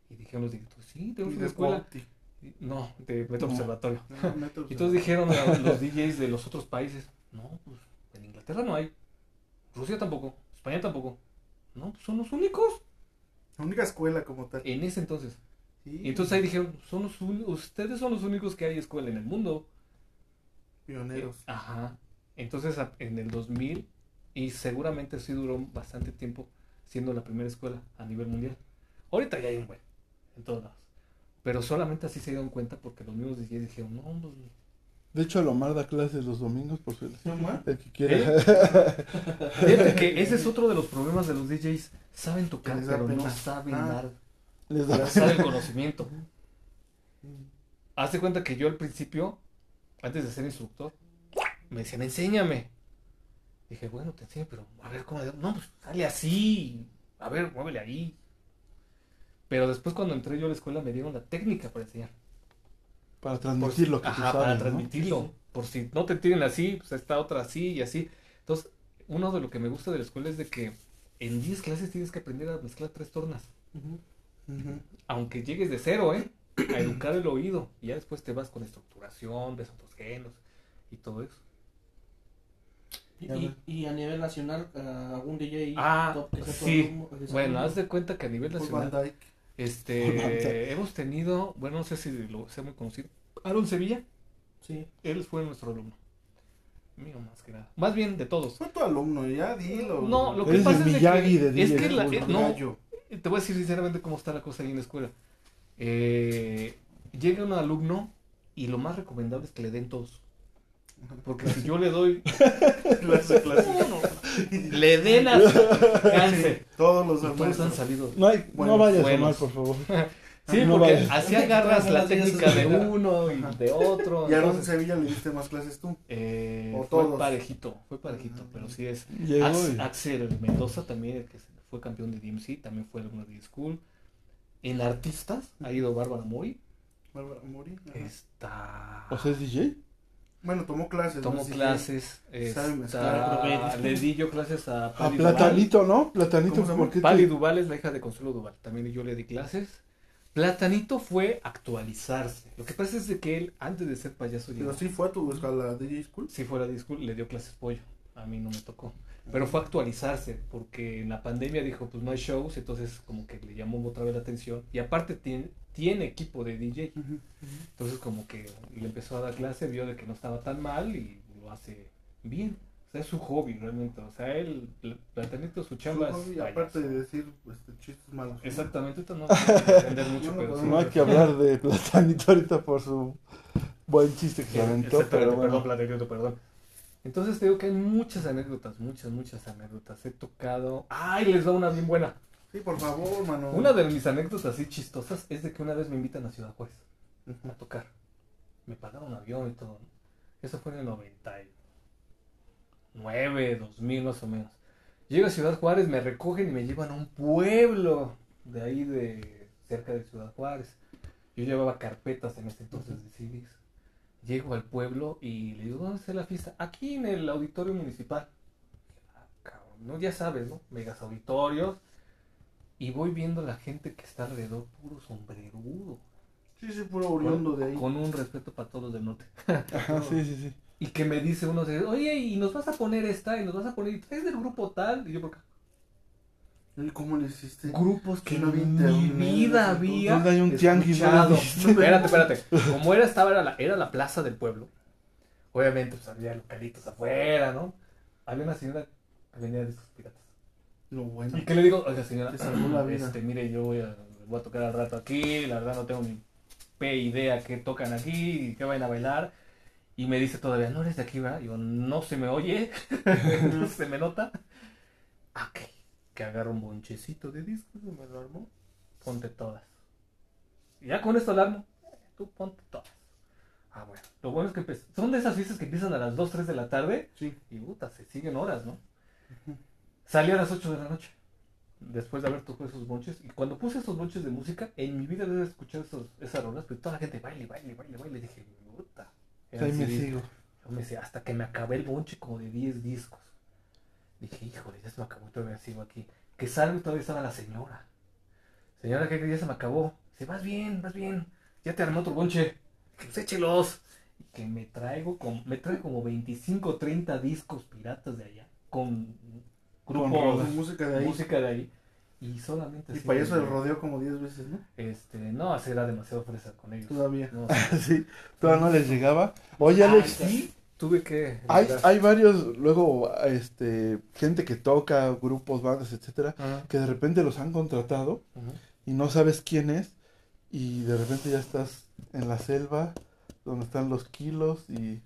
Y dijeron los directores: Sí, tenemos Y una escuela. No, de Metro. Observatorio. No, Metro Y todos dijeron a los DJs de los otros países, no, pues en Inglaterra no hay, Rusia tampoco, España tampoco. No, pues son los únicos La única escuela como tal. en ese entonces. Sí. Y entonces ahí dijeron, son los ustedes son los únicos que hay escuela en el mundo. Pioneros. Eh, Ajá. Entonces en el 2000, y seguramente sí duró bastante tiempo siendo la primera escuela a nivel mundial. Ahorita ya hay un buen, en todos lados. Pero solamente así se dieron cuenta porque los mismos DJs dijeron, no, pues, De hecho, Alomar da clases los domingos por su ¿No, ma? El que quiera. ¿Eh? Fíjate que ese es otro de los problemas de los DJs. Saben tocar, pero no saben Ah. dar, Les da- saben el conocimiento. Hazte cuenta que yo al principio, antes de ser instructor, me decían, enséñame. Dije, bueno, te enseño, pero a ver cómo. No, pues sale así. A ver, muévele ahí. Pero después, cuando entré yo a la escuela, me dieron la técnica para enseñar. Para transmitir lo que tú ajá, sabes. para ¿no? transmitirlo. Por si no te tienen así, pues está otra así y así. Entonces, uno de lo que me gusta de la escuela es de que en 10 clases tienes que aprender a mezclar tres tornas. Aunque llegues de cero, ¿eh? A educar el oído. Y ya después te vas con estructuración, ves otros genos y todo eso. Y, a nivel nacional, ah, algún DJ Ah, top que sea sí. que sea Bueno, haz de cuenta que a nivel Paul nacional, este, hemos tenido, bueno, no sé si lo sea muy conocido, Aaron Sevilla, Sí. él fue nuestro alumno. Mío más que nada. Más bien de todos. Fue tu alumno, ya dilo. No, lo que Eres pasa el es que, de es que la- te voy a decir sinceramente cómo está la cosa ahí en la escuela. Eh, llega un alumno y lo más recomendable es que le den todos. Porque si yo le doy, Clase, clase. le den a cáncer. Todos los maestros. han salido. No, hay, Bueno, no vayas a por favor. Sí, No porque vale. así agarras la técnica de uno y de otro. Y a entonces, Sevilla le diste más clases tú. eh, O fue todos. parejito, fue parejito, pero sí es. Ax- Axel Mendoza también, el que fue campeón de DMC, también fue alumno de School. En artistas ha ido Bárbara Mori. Bárbara Mori. Está. O sea, es DJ. Bueno, tomó clases. Sí, clases. Está, le di yo clases a A Pali Platanito, ¿no? Platanito, ¿Cómo se llama? ¿por qué Duval. Pali te... Duval es la hija de Consuelo Duval. También yo le di clases. Platanito fue actualizarse. Lo que pasa es de que él, antes de ser payaso, Pero llegó- sí fue a tu a la DJ School. si fuera de school, le dio clases pollo. A mí no me tocó. Pero fue actualizarse, porque en la pandemia dijo, pues no hay shows, entonces como que le llamó otra vez la atención. Y aparte tiene, tiene equipo de DJ. Entonces como que le empezó a dar clase, vio de que no estaba tan mal y lo hace bien. O sea, es su hobby realmente. O sea, él, el platanito, su chamba es Y payaso. aparte de decir este, chistes malos. Exactamente, ahorita no entender mucho, No, pero no, sí. No hay que hablar de Platanito ahorita por su buen chiste que se aventó, pero perdón, bueno. Platanito, perdón. Entonces te digo que hay muchas anécdotas, muchas, muchas anécdotas. He tocado... ¡Ay! Les da una bien buena. Sí, por favor, mano. Una de mis anécdotas así chistosas es de que una vez me invitan a Ciudad Juárez a tocar. Me pagaron un avión y todo. ¿no? Eso fue en el 99, 2000 más o menos. Llego a Ciudad Juárez, me recogen y me llevan a un pueblo de ahí de cerca de Ciudad Juárez. Yo llevaba carpetas en este entonces de CDs. Llego al pueblo y le digo, ¿dónde está la fiesta? Aquí en el auditorio municipal. Ah, cabrón, ¿no? Ya sabes, ¿no? Megas auditorios. Y voy viendo la gente que está alrededor, puro sombrerudo. Sí, sí, puro oriundo de ahí. Con un respeto para todos los del norte. Ajá, sí, sí, sí. Y que me dice uno, oye, y nos vas a poner esta, y nos vas a poner, ¿es del grupo tal? Y yo, por acá. ¿Y ¿Cómo le hiciste? Grupos que no había mi vida había. ¿Dónde hay un tianguis? escuchado. ¿Dónde espérate, espérate. Como era, estaba, era la, era la plaza del pueblo. Obviamente, pues había localitos afuera, ¿no? Había una señora que venía de esos piratas. Lo bueno. ¿Y qué le digo? Oiga, señora, la vida. este, mire, yo voy a, voy a tocar al rato aquí, la verdad no tengo ni p idea qué tocan aquí y qué vayan a bailar. Y me dice todavía, no eres de aquí, ¿verdad? Digo, no se me oye, no se me nota. Ok, que agarro un bonchecito de discos y me lo armo. Ponte todas. Y ya con esto lo armo, tú ponte todas. Ah, bueno. Lo bueno es que son de esas fiestas que empiezan a las 2, 3 de la tarde Sí. y puta, se siguen horas, ¿no? Salí a las 8 de la noche. Después de haber tocado esos bonches. Y cuando puse esos bonches de música, en mi vida había escuchado esos, esas rolas, pero toda la gente baile, baile, baile, baile. Dije, puta. Ahí me sigo. Yo me decía, hasta que me acabé el bonche como de 10 discos. Dije, híjole, ya se me acabó todavía sigo aquí. Que salgo y todavía estaba la señora. Señora, que ya se me acabó. Dice, vas bien, vas bien. Ya te armé otro bonche. Que pues échelos. Y que me traigo, con, me trae como 25 30 discos piratas de allá. Con rolas, música de ahí. música de ahí. Y solamente Y payaso del rodeo como 10 veces, ¿no? Este, no, era demasiado fresa con ellos. Todavía. No, Sí, todavía no les llegaba. Oye, Ah, Alex, sí, tuve que. hay, hay varios, luego, este, gente que toca, grupos, bandas, etcétera, que de repente los han contratado y no sabes quién es y de repente ya estás en la selva donde están los kilos y Te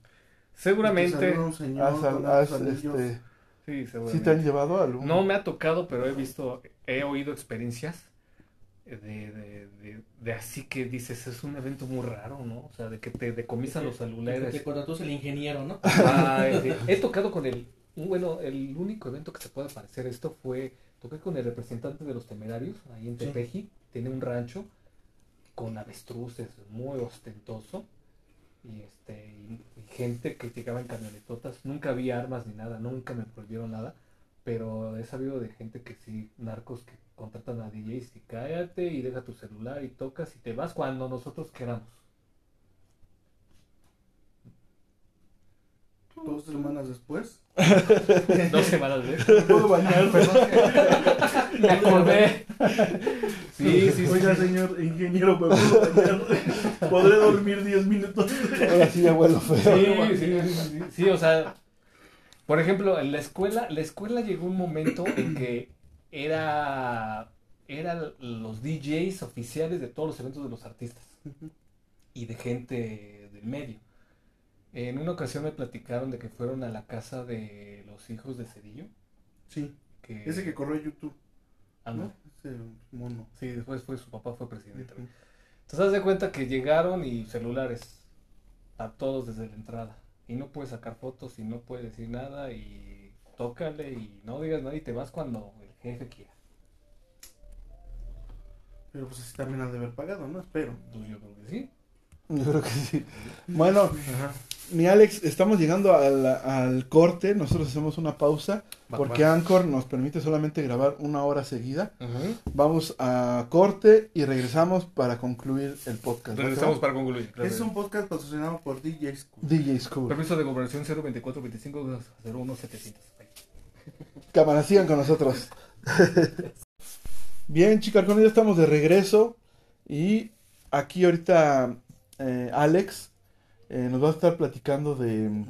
Seguramente. un señor has, has, este, Sí, ¿sí seguramente. te han llevado a algún? No me ha tocado, pero he visto, he oído experiencias de, de, de, de así que dices, es un evento muy raro, ¿no? O sea, de que te decomisan los celulares. te contrató el ingeniero, ¿no? Ah, he tocado con el, bueno, el único evento que se puede parecer a esto fue, toqué con el representante de los temerarios, ahí en Sí. Tepeji, tiene un rancho con avestruces, muy ostentoso, y este, y, gente que llegaba en camionetotas, nunca vi armas ni nada, nunca me prohibieron nada, pero he sabido de gente que sí, narcos que contratan a DJs y cállate y deja tu celular y tocas y te vas cuando nosotros queramos. Dos semanas después. Dos semanas después. ¿Me puedo bañar? Me acordé. Sí, sí, sí. Oiga, señor ingeniero, ¿me puedo bañar? ¿Podré dormir 10 minutos? Ahora sí ya huelo feo. Sí, sí, sí, sí, sí, o sea, por ejemplo, en la escuela, la escuela llegó un momento en que era, eran los DJs oficiales de todos los eventos de los artistas y de gente del medio. En una ocasión me platicaron de que fueron a la casa de los hijos de Cedillo. Sí, Que, ese que corrió YouTube, Ah, no. Ese mono. Sí, después fue su papá fue presidente. güey. Entonces, haz de cuenta que llegaron y celulares a todos desde la entrada. Y no puedes sacar fotos y no puedes decir nada y tócale y no digas nada y te vas cuando el jefe quiera. Pero pues así también han de haber pagado, ¿no? Espero. Pues yo creo que sí. Yo creo que sí. Bueno, mi Alex, estamos llegando al, al corte. Nosotros hacemos una pausa Va, porque va. Anchor nos permite solamente grabar una hora seguida. Vamos a corte y regresamos para concluir el podcast. Regresamos para concluir. Es un podcast patrocinado por DJ School. DJ School. Permiso de gobernación 024 25 01 700. Cámara, sigan con nosotros. Bien, chicarcones, ya estamos de regreso. Y aquí ahorita eh, Alex eh, nos va a estar platicando de,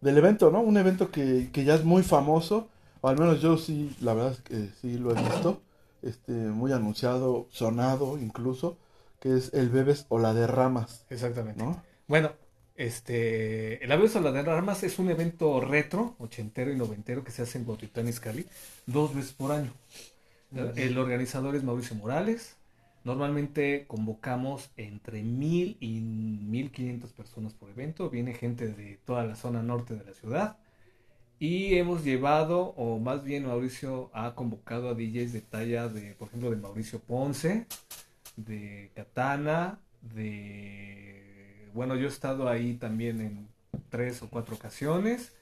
del evento, ¿no? Un evento que, que ya es muy famoso. O al menos yo sí, la verdad es que sí lo he visto. Este, muy anunciado, sonado incluso. Que es el Bebes o la Derramas, Exactamente. ¿no? Bueno, este, el Avios a la de Armas es un evento retro, ochentero y noventero que se hace en Bautitán Izcalli dos veces por año. El organizador es Mauricio Morales. Normalmente convocamos entre mil y mil quinientas personas por evento. Viene gente de toda la zona norte de la ciudad. Y hemos llevado, o más bien Mauricio ha convocado a DJs de talla de, por ejemplo, de Mauricio Ponce, de Katana, de... Bueno, yo he estado ahí también en tres o cuatro ocasiones.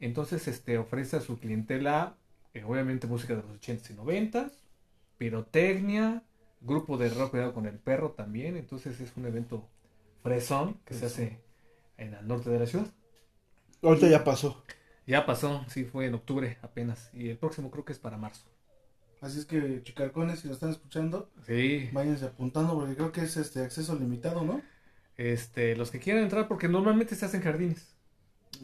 Entonces, este, ofrece a su clientela, eh, obviamente, música de los 80s y 90s, pirotecnia, grupo de rock cuidado con el perro también. Entonces, es un evento fresón que se hace en el norte de la ciudad. Ahorita ya pasó. Ya pasó, sí, fue en octubre apenas. Y el próximo creo que es para marzo. Así es que, chicarcones, si lo están escuchando, Sí. váyanse apuntando porque creo que es este acceso limitado, ¿no? Este, los que quieran entrar, porque normalmente se hacen jardines.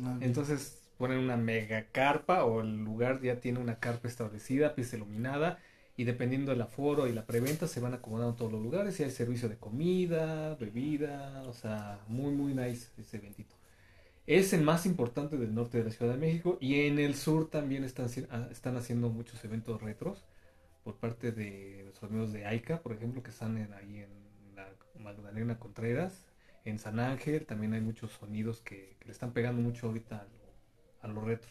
Ah. Entonces ponen una mega carpa o el lugar ya tiene una carpa establecida, pieza iluminada y dependiendo del aforo y la preventa se van acomodando todos los lugares y hay servicio de comida, bebida, o sea, muy muy nice ese eventito. Es el más importante del norte de la Ciudad de México y en el sur también están, ah, están haciendo muchos eventos retros por parte de los amigos de AICA, por ejemplo, que están en- ahí en la Magdalena Contreras, en San Ángel, también hay muchos sonidos que, que le están pegando mucho ahorita a lo, a lo retro.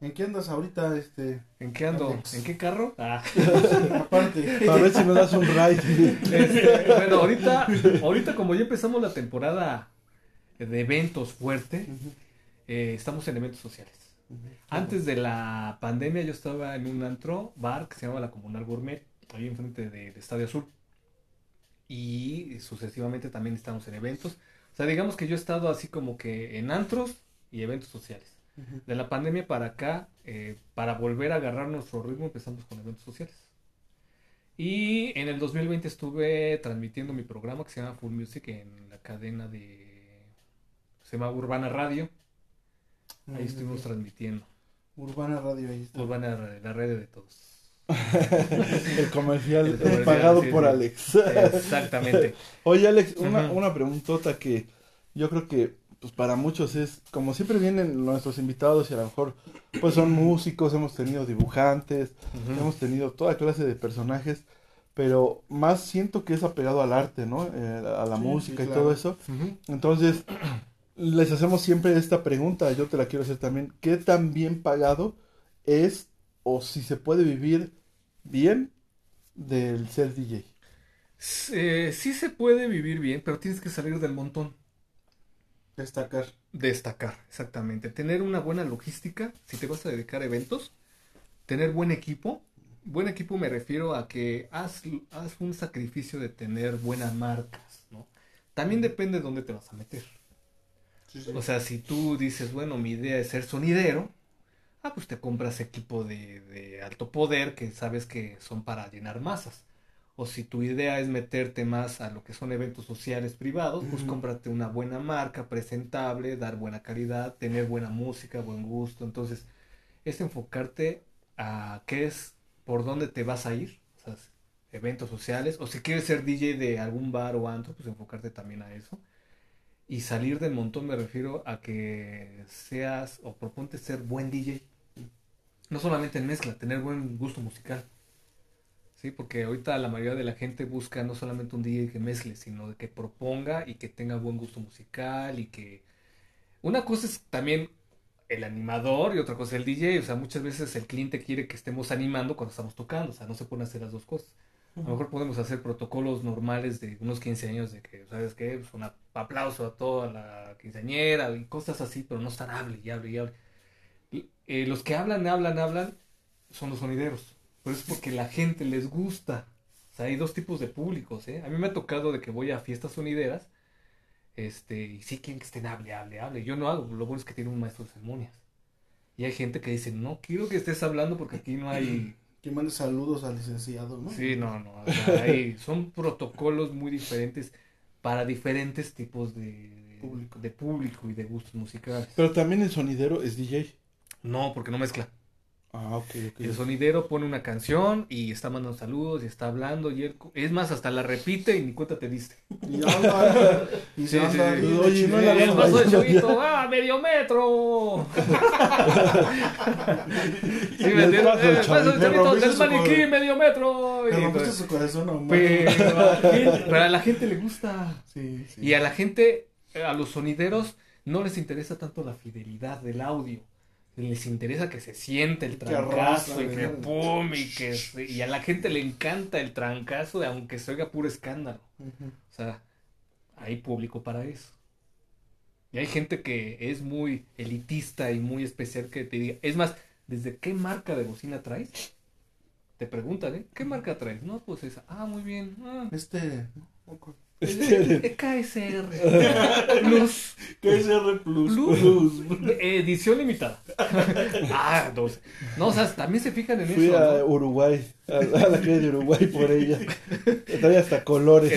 ¿En qué andas ahorita, este? ¿En qué ando? Alex. ¿En qué carro? Ah. Aparte. A ver si me das un ride. Este, bueno, ahorita, ahorita como ya empezamos la temporada de eventos fuerte, eh, estamos en eventos sociales. Antes de la pandemia yo estaba en un antro bar que se llama La Comunal Gourmet, ahí enfrente del Estadio Azul. Y sucesivamente también estamos en eventos. O sea, digamos que yo he estado así como que en antros y eventos sociales. De la pandemia para acá, eh, para volver a agarrar nuestro ritmo, empezamos con eventos sociales. Y en el 2020 estuve transmitiendo mi programa que se llama Full Music en la cadena de... Se llama Urbana Radio. Ahí estuvimos transmitiendo. Urbana Radio, ahí está. Urbana Radio, la red de todos. El comercial, El comercial, pagado sí, por sí. Alex. Exactamente. Oye, Alex, una, Ujú. una preguntota que yo creo que pues para muchos es, como siempre vienen nuestros invitados y a lo mejor pues son músicos, hemos tenido dibujantes, hemos tenido toda clase de personajes, pero más siento que es apegado al arte, ¿no? Eh, a la Sí, música sí, y todo eso. Entonces, les hacemos siempre esta pregunta, yo te la quiero hacer también, ¿qué tan bien pagado es o si se puede vivir bien del ser DJ? Eh, sí se puede vivir bien, pero tienes que salir del montón. Destacar. Destacar, exactamente. Tener una buena logística, si te vas a dedicar a eventos, tener buen equipo. Buen equipo me refiero a que haz, haz un sacrificio de tener buenas marcas, ¿no? También depende de dónde te vas a meter. O sea, si tú dices, bueno, mi idea es ser sonidero, ah, pues te compras equipo de, de alto poder que sabes que son para llenar masas. O si tu idea es meterte más a lo que son eventos sociales privados, pues cómprate una buena marca, presentable, dar buena calidad, tener buena música, buen gusto. Entonces, es enfocarte a qué es, por dónde te vas a ir, o sea, eventos sociales, o si quieres ser DJ de algún bar o antro, pues enfocarte también a eso. Y salir del montón me refiero a que seas o proponte ser buen DJ. No solamente en mezcla, tener buen gusto musical. Sí, porque ahorita la mayoría de la gente busca no solamente un DJ que mezcle, sino que proponga y que tenga buen gusto musical y que... Una cosa es también el animador y otra cosa el DJ. O sea, muchas veces el cliente quiere que estemos animando cuando estamos tocando. O sea, no se pueden hacer las dos cosas. A lo mejor podemos hacer protocolos normales de unos 15 años de que, ¿sabes qué? Pues un aplauso a toda la quinceañera y cosas así, pero no estar hable y hable y hable. Eh, los que hablan, hablan, hablan son los sonideros. Pero es porque la gente les gusta. O sea, hay dos tipos de públicos, ¿eh? A mí me ha tocado de que voy a fiestas sonideras este, y sí quieren que estén hable, hable, hable. Yo no hago, lo bueno es que tiene un maestro de ceremonias. Y hay gente que dice, no quiero que estés hablando porque aquí no hay que mande saludos al licenciado, ¿no? Sí, no, no. O sea, hay, son protocolos muy diferentes para diferentes tipos de Público. de público y de gustos musicales. Pero también el sonidero es DJ. No, porque no mezcla. Ah, ok, ok. El sonidero pone una canción y está mandando saludos y está hablando y él, es más, hasta la repite y ni cuenta te diste. Y anda, y Sí, anda sí. Oye, el de ¡ah, medio metro! Sí, me del El paso chavito, del maniquí, medio metro. Y rompiste pues, su corazón, no pero, a la gente, pero a la gente le gusta. Sí, sí. Y a la gente, a los sonideros, no les interesa tanto la fidelidad del audio. Les interesa que se siente el trancazo y que pum y que y a la gente le encanta el trancazo aunque se oiga puro escándalo. O sea, hay público para eso. Y hay gente que es muy elitista y muy especial que te diga, es más, ¿desde qué marca de bocina traes? Te preguntan, ¿eh? ¿Qué marca traes? No, pues esa. Ah, muy bien. Ah, Este. KSR. Plus. KSR Plus. Plus. Edición limitada. ah, 12. No, o sea, también se fijan en Fui eso. a ¿no? Uruguay, a, a la calle de Uruguay por ella. Trae hasta colores.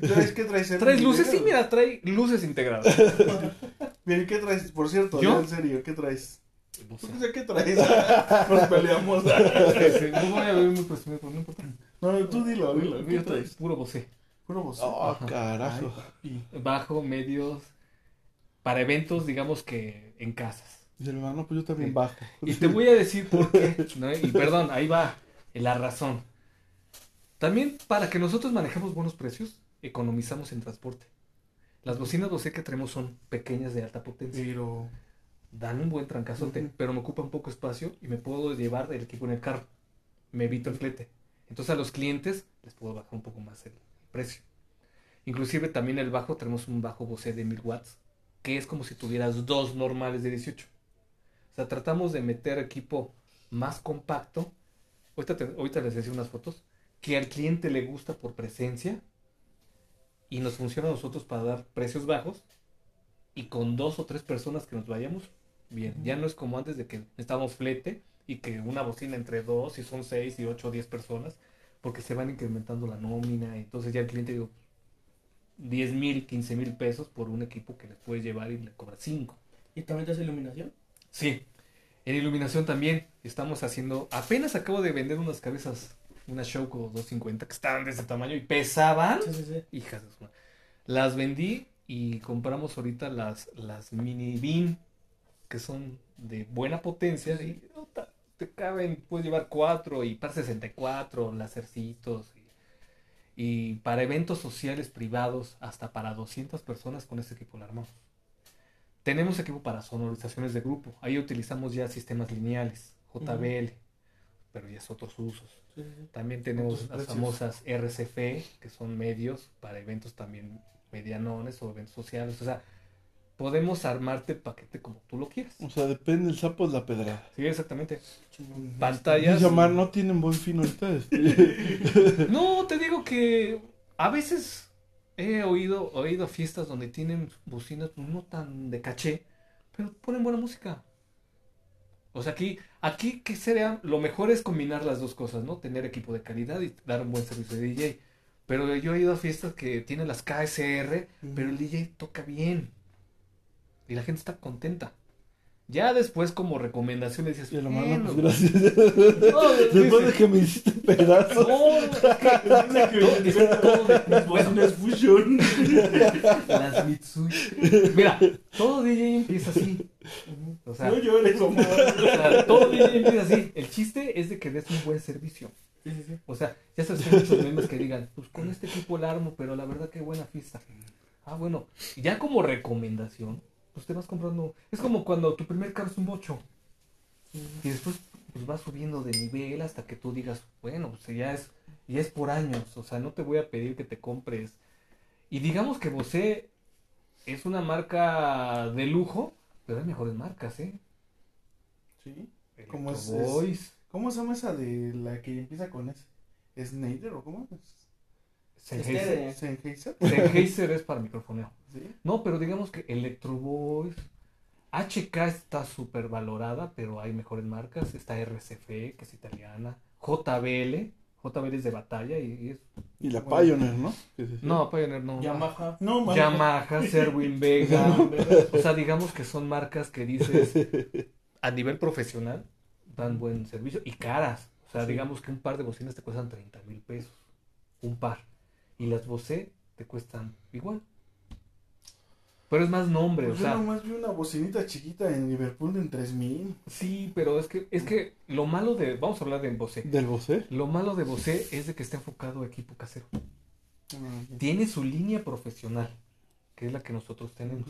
¿Traes qué traes? ¿Traes luces? Sí, mira, trae luces integradas. Bien, ¿qué traes? Por cierto, en serio, ¿qué traes? No sé qué traes. Nos peleamos. No voy a ver muy presumido, pero no importa. No, tú dilo, dilo. ¿Qué traes? puro Bose. Puro voz. Oh, carajo. Y Bajo, medios. Para eventos, digamos que en casas. El hermano, pues yo también Sí. bajo. Y te voy a decir por qué. ¿no? Y perdón, ahí va la razón. También para que nosotros manejemos buenos precios, economizamos en transporte. Las bocinas Bose que traemos son pequeñas de alta potencia. Pero. Dan un buen trancazote, pero me ocupan poco espacio y me puedo llevar el equipo en el carro. Me evito el flete. Entonces a los clientes les puedo bajar un poco más el precio. Inclusive también el bajo, tenemos un bajo Bose de 1000 watts, que es como si tuvieras dos normales de 18. O sea, tratamos de meter equipo más compacto. Ahorita, te- ahorita les decía unas fotos. Que al cliente le gusta por presencia. Y nos funciona a nosotros para dar precios bajos. Y con dos o tres personas que nos vayamos, bien. Ya no es como antes de que necesitábamos flete y que una bocina entre dos y son seis y ocho o diez personas. Porque se van incrementando la nómina. Entonces ya el cliente digo, 10 mil, 15 mil pesos por un equipo que les puedes llevar y le cobra 5. ¿Y también te hace iluminación? Sí. En iluminación también estamos haciendo. Apenas acabo de vender unas cabezas, unas Showco 250 que estaban de ese tamaño y pesaban. Sí, sí, sí. Hijas de su madre. Las vendí y compramos ahorita las, las mini beam que son de buena potencia. Y, te caben, puedes llevar cuatro y par 64, lacercitos. Y, y para eventos sociales privados, hasta para 200 personas con ese equipo lo armamos. Tenemos equipo para sonorizaciones de grupo. Ahí utilizamos ya sistemas lineales, JBL, pero ya es otros usos. Sí, sí, sí. También tenemos las famosas RCF, que son medios para eventos también medianones o eventos sociales. O sea, podemos armarte el paquete como tú lo quieras. O sea, depende el sapo de la pedrada. Sí, exactamente. Pantallas. Omar, no tienen buen fin ahorita. este. No, te digo que a veces he oído, oído fiestas donde tienen bocinas no tan de caché, pero ponen buena música. O sea, aquí, aquí que sería, lo mejor es combinar las dos cosas, ¿no? Tener equipo de calidad y dar un buen servicio de DJ. Pero yo he ido a fiestas que tienen las KSR, pero el DJ toca bien. Y la gente está contenta. Ya después, como recomendación, le mano, pues gracias. no, Después de que me hiciste pedazo. no, es que- es que todo de- bueno, las Mitsui. Mira, todo DJ empieza así. O sea, No llores, Omar. o sea, todo DJ empieza así. El chiste es de que des un buen servicio. Sí, sí, sí. O sea, ya sabes que muchos memes que digan, pues con este equipo la armo, pero la verdad que buena fiesta. Ah, bueno, ya como recomendación, pues te vas comprando. Es como cuando tu primer carro es un bocho. Y después pues vas subiendo de nivel hasta que tú digas, bueno, pues ya es, ya es por años. O sea, no te voy a pedir que te compres. Y digamos que Bose es una marca de lujo, pero hay mejores marcas, ¿eh? Sí. ¿Cómo es- Boys, ¿Cómo se llama esa de la que empieza con S? ¿Snyder o cómo? Sennheiser. ¿Sennheiser? Sennheiser es para microfoneo. Sí. No, pero digamos que Electro Boys, HK está súper valorada, pero hay mejores marcas. Está RCF, que es italiana. JBL, JBL es de batalla y, y es... Y la Bueno. Pioneer, ¿no? No, Pioneer no. Yamaha. No, man. Yamaha, Serwin Vega. o sea, digamos que son marcas que dices a nivel profesional dan buen servicio y caras. O sea, Sí. digamos que un par de bocinas te cuestan 30 mil pesos. Un par. Y las Bose te cuestan igual. Pero es más nombre, Pues o yo sea. nomás vi una bocinita chiquita en Liverpool en 3000. Sí, pero es que, es que lo malo de. Vamos a hablar de Bose. ¿Del Bose? Lo malo de Bose es de que está enfocado a equipo casero. Tiene su línea profesional, que es la que nosotros tenemos.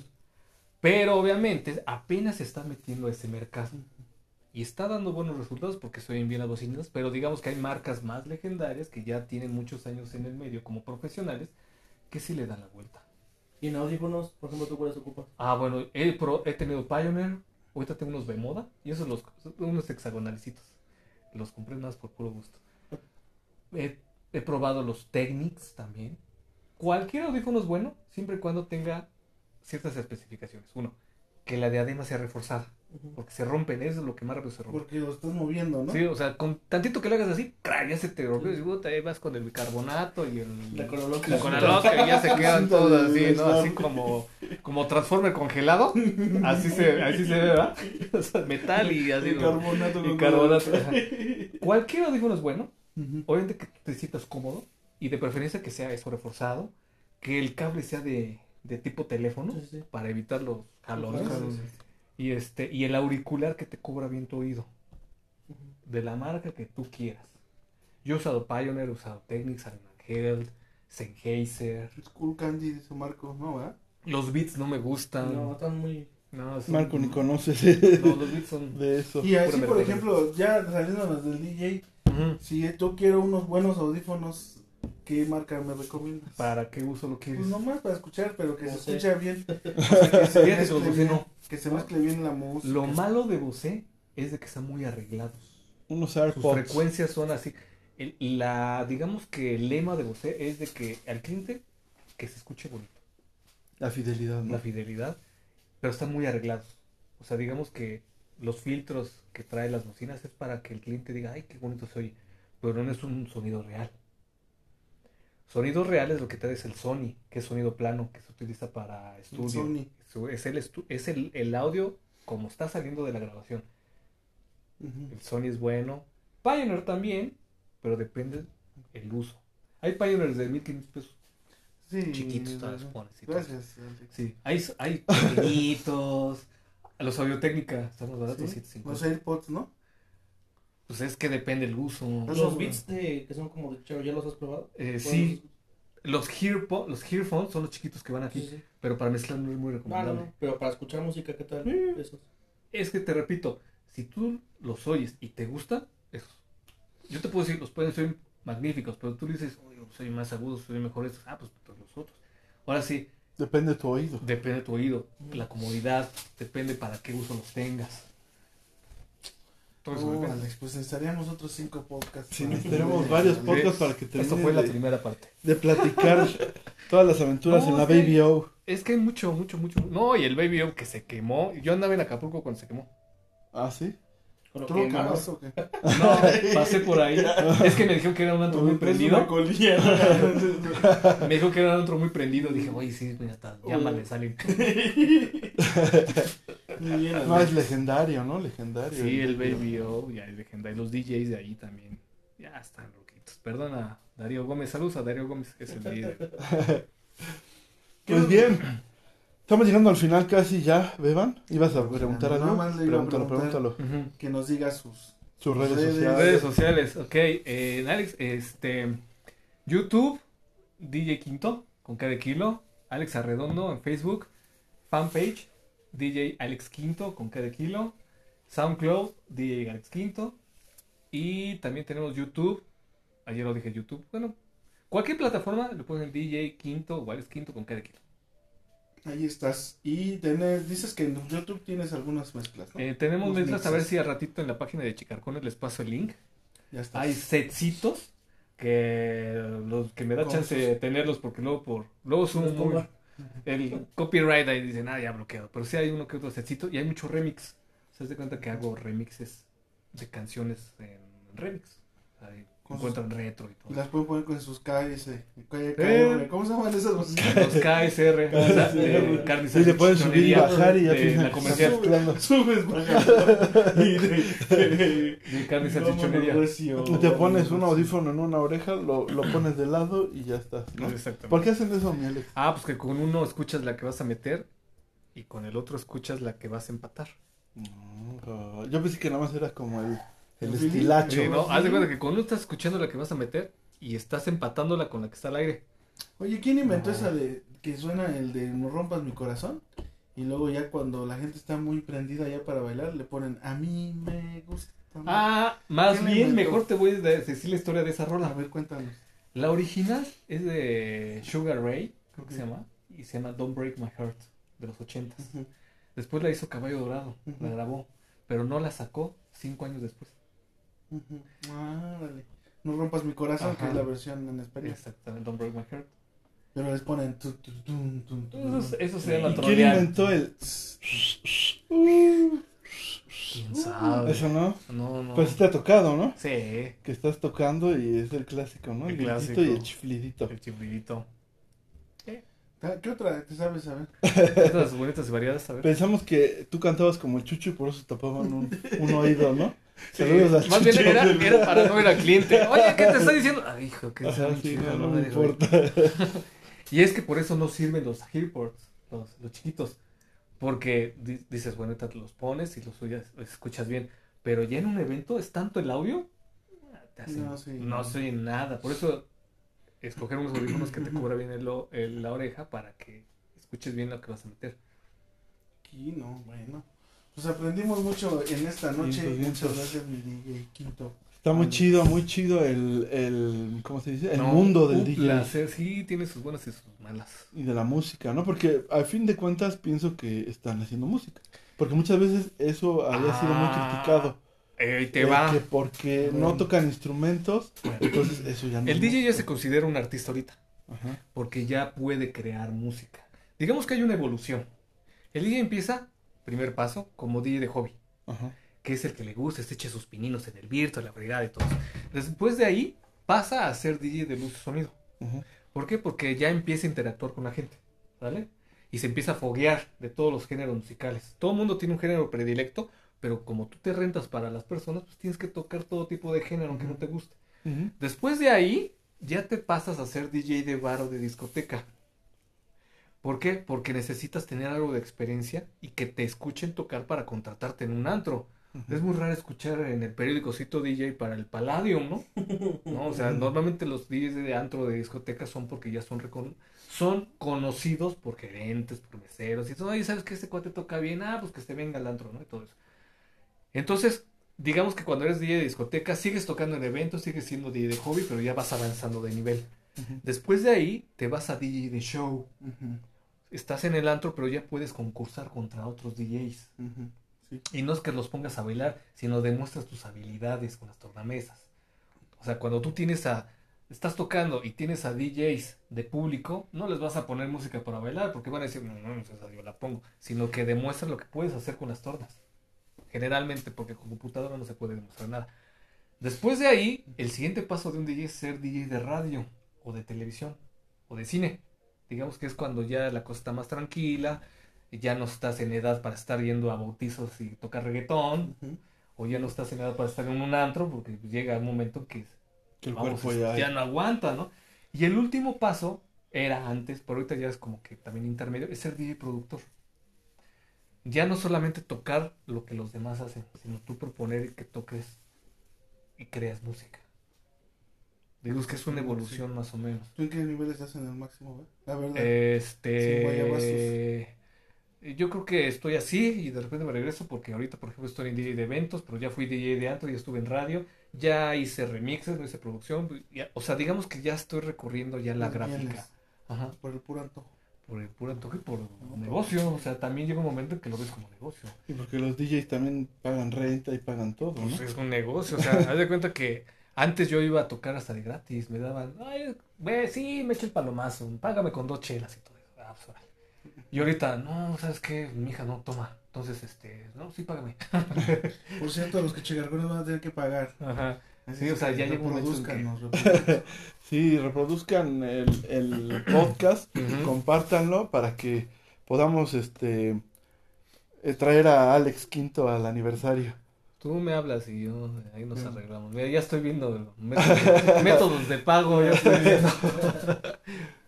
Pero obviamente apenas se está metiendo a ese mercado. Y está dando buenos resultados porque se oyen bien las bocinas, pero digamos que hay marcas más legendarias que ya tienen muchos años en el medio como profesionales que sí le dan la vuelta. Y en audífonos, por ejemplo, ¿tú cuáles ocupas? Ah, bueno, he, pro- he tenido Pioneer, ahorita tengo unos Bemoda y esos los unos hexagonalicitos. Los compré más por puro gusto. He, he probado los Technics también. Cualquier audífono es bueno, siempre y cuando tenga ciertas especificaciones. Uno, que la diadema sea reforzada, porque se rompen, eso es lo que más rápido se rompe. Porque lo estás moviendo, ¿no? Sí, o sea, con tantito que le hagas así, ¡crack! ya se te rompió. Y puta, ahí vas con el bicarbonato y el. La Coroloca. la y ya se quedan todas así, ¿no? Así como, como Transformer congelado. Así se, así se ve, ¿verdad? O sea, metal y así. Y ¿no? carbonato. Y con- carbonato. ajá. Cualquier audífono es bueno. Ujú. Obviamente que te sientas cómodo. Y de preferencia que sea eso reforzado. Que el cable sea de, de tipo teléfono. Sí, sí. Para evitar los jalones. Y este, y el auricular que te cubra bien tu oído. De la marca que tú quieras. Yo he usado Pioneer, he usado Technics, Held, Sennheiser. School Candy, Marco, ¿no, verdad? Los beats no me gustan. No, están muy. No, son- Marco ni conoces No, los beats son. de eso. Y así, por ejemplo, ya saliéndonos del DJ, si yo quiero unos buenos audífonos, ¿qué marca me recomiendas? ¿Para qué uso lo quieres? Pues nomás para escuchar, pero que se escuche bien. O sea, que se mezcle bien, no. que se mezcle bien la música. Lo malo de Bose es de que están muy arreglados. Unos Sus AirPods. frecuencias son así. El- la, digamos que el lema de Bose es de que al cliente que se escuche bonito, La fidelidad, la ¿no? fidelidad, pero están muy arreglados. O sea, digamos que los filtros que trae las bocinas es para que el cliente diga, ay, qué bonito se oye, pero no es un sonido real. Sonido real es lo que te da es el Sony, que es sonido plano, que se utiliza para estudio. Sony. Su- Es, el, estu- es el, el audio como está saliendo de la grabación. Ujú. El Sony es bueno. Pioneer también, pero depende el uso. Hay Pioneers de 1500 pesos Sí. chiquitos, todas las pones y. Gracias. Sí, hay, hay pequeñitos. Los Audio-Técnica están más baratos, Sí, 750. Los AirPods, ¿no? Pues es que depende el uso. Los Los beats de, que son como de chero, ¿ya los has probado? Eh, sí, los, earpo- los earphones son los chiquitos que van aquí, Sí, sí. pero para mezclar no es muy Ah, recomendable. no, pero para escuchar música, ¿qué tal? Esos. Es que te repito, si tú los oyes y te gusta, esos. Yo te puedo decir, los pueden ser magníficos, pero tú dices, "Oye, soy más agudo, soy mejor estos. Ah, pues, pues los otros. Ahora sí, Depende de tu oído. depende de tu oído, la comodidad, depende para qué uso los tengas. Alex, pues necesitaríamos otros cinco podcasts. Sí, necesitaremos varios podcasts para que Esto termine fue la de, primera parte. de platicar todas las aventuras No, en la que- Baby O. Es que hay mucho, mucho, mucho. No, y el Baby O que se quemó. Yo andaba en Acapulco cuando se quemó. Ah, sí. Con lo ¿Tú que lo quemaste o qué? No, pasé por ahí. Es que me dijeron que era un antro muy prendido. Me dijo que era un antro muy prendido. Dije, oye, sí, mira, hasta llamas le salen. No, es legendario, ¿no? Legendario. Sí, el Baby O, ya es legendario. Los DJs de ahí también. Ya están loquitos. Perdona, Darío Gómez. Saludos a Darío Gómez, que es el líder. Pues bien. Estamos llegando al final casi ya, Beban. ¿Ibas a preguntar algo? más le iba Pregúntalo, pregúntalo. Que nos diga sus. Sus redes Redes. sociales. Redes sociales, ok. Eh, Alex, este. YouTube, DJ Quinto, con cada kilo. Alex Arredondo en Facebook. Fanpage, DJ Alex Quinto, con cada kilo. SoundCloud, DJ Alex Quinto. Y también tenemos YouTube. Ayer lo dije YouTube. Bueno, cualquier plataforma le ponen DJ Quinto o Alex Quinto con cada kilo. Ahí estás. Y tenés, dices que en YouTube tienes algunas mezclas, ¿no? Eh, tenemos Los mezclas, a ver si al ratito en la página de Chicarcones les paso el link. Ya estás. Hay setcitos que los que me da Con chance sus- de tenerlos porque luego por luego subo muy. El copyright ahí dicen ah ya bloqueado pero sí hay uno que otro setcito y hay mucho remix. Se de cuenta que hago remixes de canciones en remix. Ahí Con encuentran retro y Y todo las pueden poner con sus KS. K- Eh. ¿Cómo se llaman esas voces? los KSR carne Sí, le pueden subir y bajar y ya de tienen la comercial. Subes, bajas. Y de- de carne y. Y te pones un audífono en una oreja, lo, lo pones de lado y ya estás, ¿no? Exactamente. ¿Por qué hacen eso, mi Alex? ah pues que con uno escuchas la que vas a meter y con el otro escuchas la que vas a empatar No, yo pensé que nada más era como el, el estilacho. Sí, no, haz de cuenta que cuando estás escuchando la que vas a meter y estás empatándola con la que está al aire. Oye, ¿quién inventó esa de que suena el de no rompas mi corazón? Y luego ya cuando la gente está muy prendida ya para bailar, le ponen a mí me gusta. Ah, más ¿Quién la bien, mejor te voy a decir la historia de esa A rola. ver, cuéntanos. La original es de Sugar Ray, creo que se llama, y se llama Don't Break My Heart, de los ochentas. Ujú. Después la hizo Caballo Dorado, la grabó, pero no la sacó cinco años después. Ujú. Ah, dale. No rompas mi corazón, que es la versión en español. Exactamente, Don't Break My Heart. Pero les ponen tu. Eso, eso se llama ¿Y quién inventó el...? ¿Quién sabe? Eso no. No, no. Pues te ha tocado, ¿no? Sí, Que estás tocando y es el clásico, ¿no? El El, clásico. y el chiflidito. el chiflidito. Ah, ¿Qué otra te sabes saber? Estas bonitas y variadas, a ver. Pensamos que tú cantabas como el chucho y por eso tapaban un, un oído, ¿no? Sí, Saludos al Más bien era, era para no ver al cliente. Oye, ¿qué te está diciendo? Ay, hijo, que Ajá, sí, no, no me importa. Y es que por eso no sirven los earpods, los, los chiquitos. Porque di- dices, bueno, te los pones y los los escuchas bien. Pero ya en un evento es tanto el audio, te hacen- No, sí. no se oye nada. Por eso escoger unos audífonos que te cubra bien el- la oreja para que escuches bien lo que vas a meter. Aquí no, bueno. Pues aprendimos mucho en esta noche. Vientos. Muchas gracias, mi DJ Quinto. Está muy chido, muy chido el, el ¿cómo se dice? El No, mundo del DJ placer. Sí, tiene sus buenas y sus malas. y de la música, ¿no? Porque al fin de cuentas pienso que están haciendo música. Porque muchas veces eso había sido muy Ah, criticado. Eh, te Eh, va. Que porque no tocan instrumentos, entonces eso ya no El DJ ya se considera un artista ahorita. Ajá. porque ya puede crear música. Digamos que hay una evolución. El DJ empieza, primer paso, como DJ de hobby, Ajá. que es el que le gusta, se eche sus pininos en el virtual, la brigada y todo. Después de ahí, pasa a ser DJ de luz y sonido. Ajá. ¿Por qué? Porque ya empieza a interactuar con la gente, ¿vale? Y se empieza a foguear de todos los géneros musicales. Todo el mundo tiene un género predilecto, pero como tú te rentas para las personas, pues tienes que tocar todo tipo de género, aunque no te guste. Después de ahí, ya te pasas a ser DJ de bar o de discoteca. ¿Por qué? Porque necesitas tener algo de experiencia y que te escuchen tocar para contratarte en un antro. Es muy raro escuchar en el periódicocito DJ para el Palladium, ¿no? ¿No? O sea, normalmente los DJs de antro de discoteca son porque ya son recon- son conocidos por gerentes, por meseros y todo. Ay, ¿sabes que este cuate toca bien? Ah, pues que se venga al antro, ¿no? Y todo eso. Entonces, digamos que cuando eres DJ de discoteca, sigues tocando en eventos, sigues siendo DJ de hobby, pero ya vas avanzando de nivel. Después de ahí, te vas a DJ de show. Ujú, Estás en el antro, pero ya puedes concursar contra otros DJs. Sí. Y no es que los pongas a bailar, sino demuestras tus habilidades con las tornamesas. O sea, cuando tú tienes a, estás tocando y tienes a DJs de público, no les vas a poner música para bailar porque van a decir, no, no, no, yo la pongo, sino que demuestras lo que puedes hacer con las tornas. Generalmente, porque con computadora no se puede demostrar nada. Después de ahí, el siguiente paso de un DJ es ser DJ de radio o de televisión o de cine. Digamos que es cuando ya la cosa está más tranquila, ya no estás en edad para estar yendo a bautizos y tocar reggaetón, o ya no estás en edad para estar en un antro, porque llega un momento que Que el vamos, cuerpo ya... ya no aguanta, ¿no? Y el último paso era antes, pero ahorita ya es como que también intermedio, es ser DJ productor. Ya no solamente tocar lo que los demás hacen, sino tú proponer que toques y creas música. Digo, es que es una evolución más o menos. ¿Tú en qué nivel estás en el máximo, güey? La verdad. Este. Yo creo que estoy así y de repente me regreso porque ahorita, por ejemplo, estoy en DJ de eventos, pero ya fui DJ de antro y estuve en radio, ya hice remixes, no hice producción, ya- o sea, digamos que ya estoy recorriendo ya la gráfica. Ajá, Por el puro antojo. por el puro antojo y por negocio, o sea, también llega un momento en que lo ves como negocio. Y porque los DJs también pagan renta y pagan todo, ¿no? Pues es un negocio, o sea, haz de cuenta que antes yo iba a tocar hasta de gratis, me daban, ay, ve, sí, me eché el palomazo, págame con dos chelas y todo eso. Ah, pues, órale. Y ahorita, no, ¿sabes qué? Mi hija no toma. Entonces, este, no, sí, págame. Por cierto, los que chegargones van a tener que pagar. Ajá. Así Sí, o sea, ya llega un momento en que- reproduzcan. Sí, reproduzcan el, el podcast, Ujú. compártanlo para que podamos este eh, traer a Alex Quinto al aniversario. Tú me hablas y yo, ahí nos arreglamos. Mira, ya estoy viendo métodos, métodos de pago, ya estoy viendo.